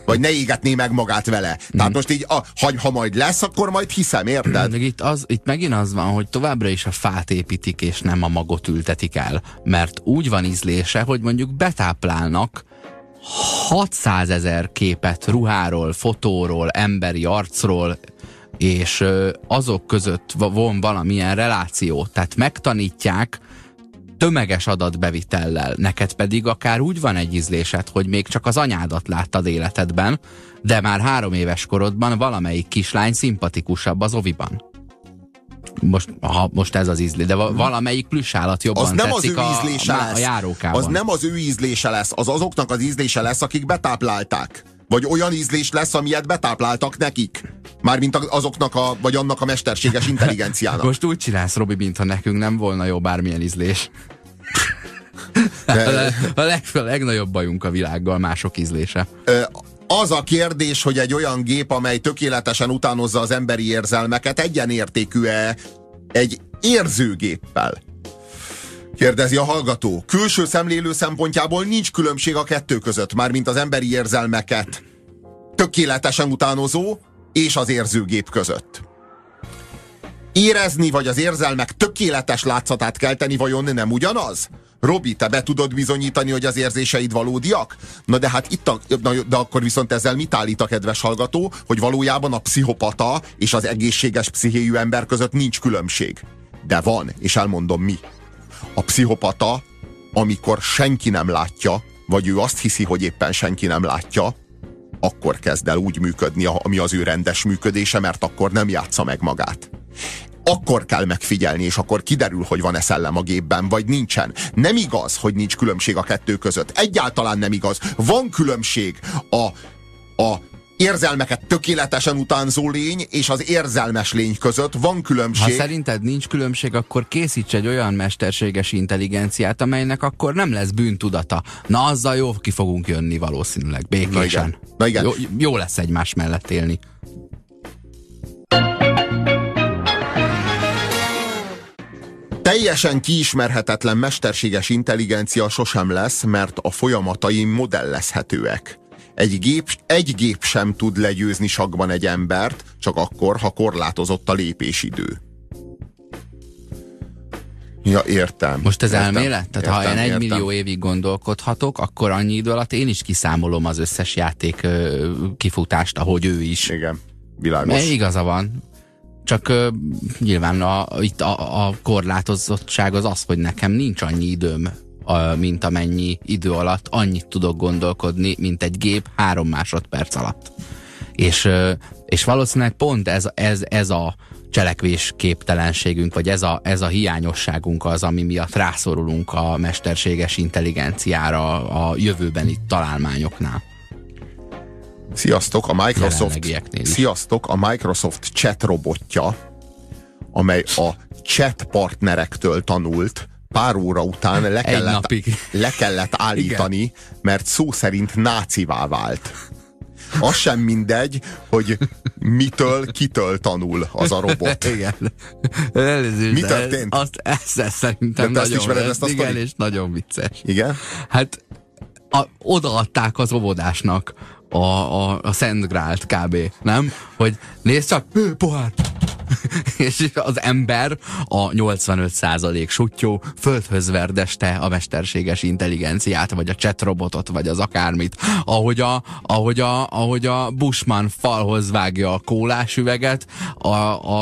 Vagy ne égetné meg magát vele. Tehát most így, a, ha, ha majd lesz, akkor majd hiszem, érted? Itt, az, itt megint az van, hogy továbbra is a fát építik, és nem a magot ültetik el. Mert úgy van ízlése, hogy mondjuk betáplálnak 600 ezer képet ruháról, fotóról, emberi arcról, és azok között van valamilyen reláció. Tehát megtanítják tömeges adatbevitellel. Neked pedig akár úgy van egy ízlésed, hogy még csak az anyádat láttad életedben, de már három éves korodban valamelyik kislány szimpatikusabb az oviban. Most, ha, most ez az ízlés, de va- valamelyik plüssállat jobban Az nem az tetszik ő a, ízlése a, lesz. a járókában. Az nem az ő ízlése lesz, az azoknak az ízlése lesz, akik betáplálták. Vagy olyan ízlés lesz, amilyet betápláltak nekik. Mármint azoknak a, vagy annak a mesterséges [LAUGHS] intelligenciának. Most úgy csinálsz, Robi, mintha nekünk nem volna jó bármilyen ízlés. A, le, a, leg, a legnagyobb bajunk a világgal mások ízlése. Az a kérdés, hogy egy olyan gép, amely tökéletesen utánozza az emberi érzelmeket, egyenértékű-e egy érzőgéppel? Kérdezi a hallgató. Külső szemlélő szempontjából nincs különbség a kettő között, mármint az emberi érzelmeket tökéletesen utánozó és az érzőgép között. Érezni vagy az érzelmek tökéletes látszatát kelteni vajon nem ugyanaz? Robi, te be tudod bizonyítani, hogy az érzéseid valódiak? Na de hát itt a, na, de akkor viszont ezzel mit állít a kedves hallgató, hogy valójában a pszichopata és az egészséges pszichéjű ember között nincs különbség. De van, és elmondom mi. A pszichopata, amikor senki nem látja, vagy ő azt hiszi, hogy éppen senki nem látja, akkor kezd el úgy működni, ami az ő rendes működése, mert akkor nem játsza meg magát. Akkor kell megfigyelni, és akkor kiderül, hogy van-e szellem a gépben, vagy nincsen. Nem igaz, hogy nincs különbség a kettő között. Egyáltalán nem igaz. Van különbség a, a érzelmeket tökéletesen utánzó lény és az érzelmes lény között. Van Ha különbség. szerinted nincs különbség, akkor készíts egy olyan mesterséges intelligenciát, amelynek akkor nem lesz bűntudata. Na, azzal jó ki fogunk jönni valószínűleg, békésen. Na igen. Na igen. Jó, jó lesz egymás mellett élni. Teljesen kiismerhetetlen mesterséges intelligencia sosem lesz, mert a folyamatai modellezhetőek. Egy gép, egy gép sem tud legyőzni sakban egy embert, csak akkor, ha korlátozott a lépésidő. Ja, értem. Most ez értem, elmélet? Tehát ha értem, én egy értem. millió évig gondolkodhatok, akkor annyi idő alatt én is kiszámolom az összes játék kifutást, ahogy ő is. Igen, világos. Mert igaza van. Csak ö, nyilván a, itt a, a korlátozottság az az, hogy nekem nincs annyi időm, a, mint amennyi idő alatt annyit tudok gondolkodni, mint egy gép három másodperc alatt. És, ö, és valószínűleg pont ez, ez, ez a cselekvés képtelenségünk, vagy ez a, ez a hiányosságunk az, ami miatt rászorulunk a mesterséges intelligenciára a jövőbeni találmányoknál. Sziasztok, a Microsoft, sziasztok, a Microsoft chat robotja, amely a chat partnerektől tanult, pár óra után le Egy kellett, napig. le kellett állítani, mert szó szerint nácivá vált. Az sem mindegy, hogy mitől, kitől tanul az a robot. [LAUGHS] Igen. Elnézést, Mi történt? Ez, azt, ezt, ezt szerintem De te ezt nagyon, ismered, ezt a igen, és nagyon vicces. Igen? Hát a, odaadták az óvodásnak a, a, a Szent Grált kb. Nem? Hogy nézd csak, "Hő, pohár! [LAUGHS] és az ember a 85% sutyó földhöz verdeste a mesterséges intelligenciát, vagy a chat robotot, vagy az akármit. Ahogy a, ahogy a, ahogy a Bushman falhoz vágja a kólás üveget, a,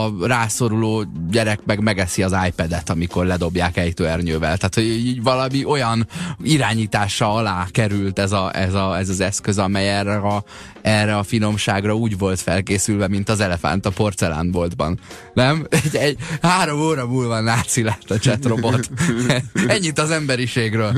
a rászoruló gyerek meg megeszi az iPad-et, amikor ledobják ejtőernyővel. Tehát, hogy így valami olyan irányítása alá került ez, a, ez, a, ez az eszköz, amely erre a, erre a finomságra úgy volt felkészülve, mint az elefánt a porcelánboltban. Nem? [LAUGHS] Egy, egy három óra múlva náci lett a chatrobot. [LAUGHS] Ennyit az emberiségről.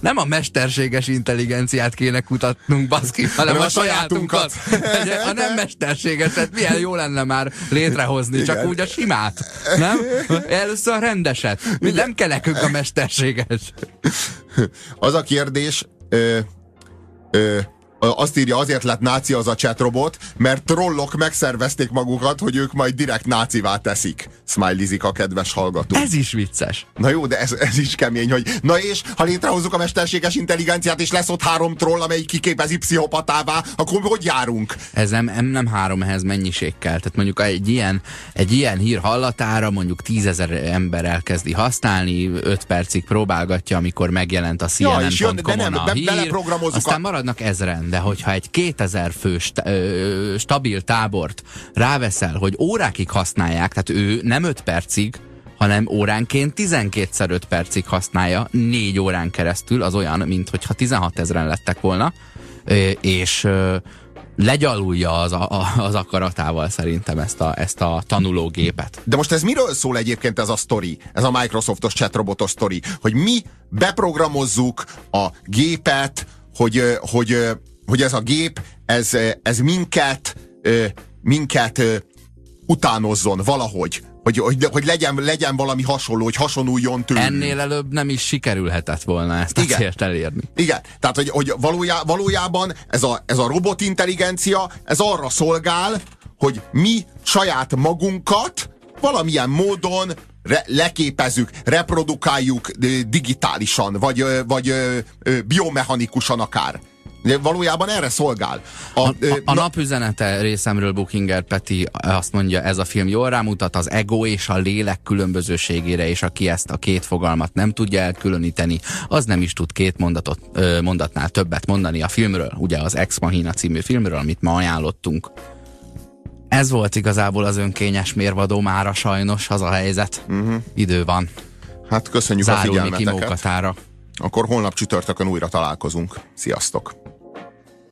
Nem a mesterséges intelligenciát kéne kutatnunk, baszki, hanem Nem a a sajátunkat. sajátunkat. A nem mesterségeset milyen jó lenne már létrehozni, csak Igen. úgy a simát. Nem? Először a rendeset. Mi nem kell nekünk a mesterséges. Az a kérdés, ö, ö, azt írja, azért lett náci az a chatrobot, mert trollok megszervezték magukat, hogy ők majd direkt nácivá teszik. Smileyzik a kedves hallgató. Ez is vicces. Na jó, de ez, ez is kemény, hogy na és, ha létrehozzuk a mesterséges intelligenciát, és lesz ott három troll, amelyik kiképezi pszichopatává, akkor hogy járunk? Ez nem, nem, három, ehhez mennyiség kell. Tehát mondjuk egy ilyen, egy ilyen hír hallatára mondjuk tízezer ember elkezdi használni, öt percig próbálgatja, amikor megjelent a Ja, és jön, de CNN.com-on nem, a hír, aztán maradnak ezren, de hogyha egy 2000 fő sta, ö, stabil tábort ráveszel, hogy órákig használják, tehát ő nem 5 percig, hanem óránként 12 5 percig használja, 4 órán keresztül, az olyan, mint hogyha 16 ezeren lettek volna, és legyalulja az, a, az akaratával szerintem ezt a, ezt a tanulógépet. De most ez miről szól egyébként ez a sztori, ez a Microsoftos chatrobotos sztori, hogy mi beprogramozzuk a gépet, hogy, hogy, hogy ez a gép, ez, ez minket, minket utánozzon valahogy. Hogy, hogy, hogy legyen, legyen valami hasonló, hogy hasonuljon tőlünk. Ennél előbb nem is sikerülhetett volna ezt Igen. a célt elérni. Igen, tehát hogy, hogy valójá, valójában ez a, ez a robotintelligencia, ez arra szolgál, hogy mi saját magunkat valamilyen módon re, leképezzük, reprodukáljuk digitálisan, vagy, vagy biomechanikusan akár. De valójában erre szolgál. A, a, a, a napüzenete részemről Bookinger Peti azt mondja, ez a film jól rámutat az ego és a lélek különbözőségére, és aki ezt a két fogalmat nem tudja elkülöníteni, az nem is tud két mondatot, ö, mondatnál többet mondani a filmről, ugye az Ex Machina című filmről, amit ma ajánlottunk. Ez volt igazából az önkényes mérvadó mára sajnos, az a helyzet. Uh-huh. Idő van. Hát köszönjük Zárulni a figyelmeteket. Akkor holnap csütörtökön újra találkozunk. Sziasztok!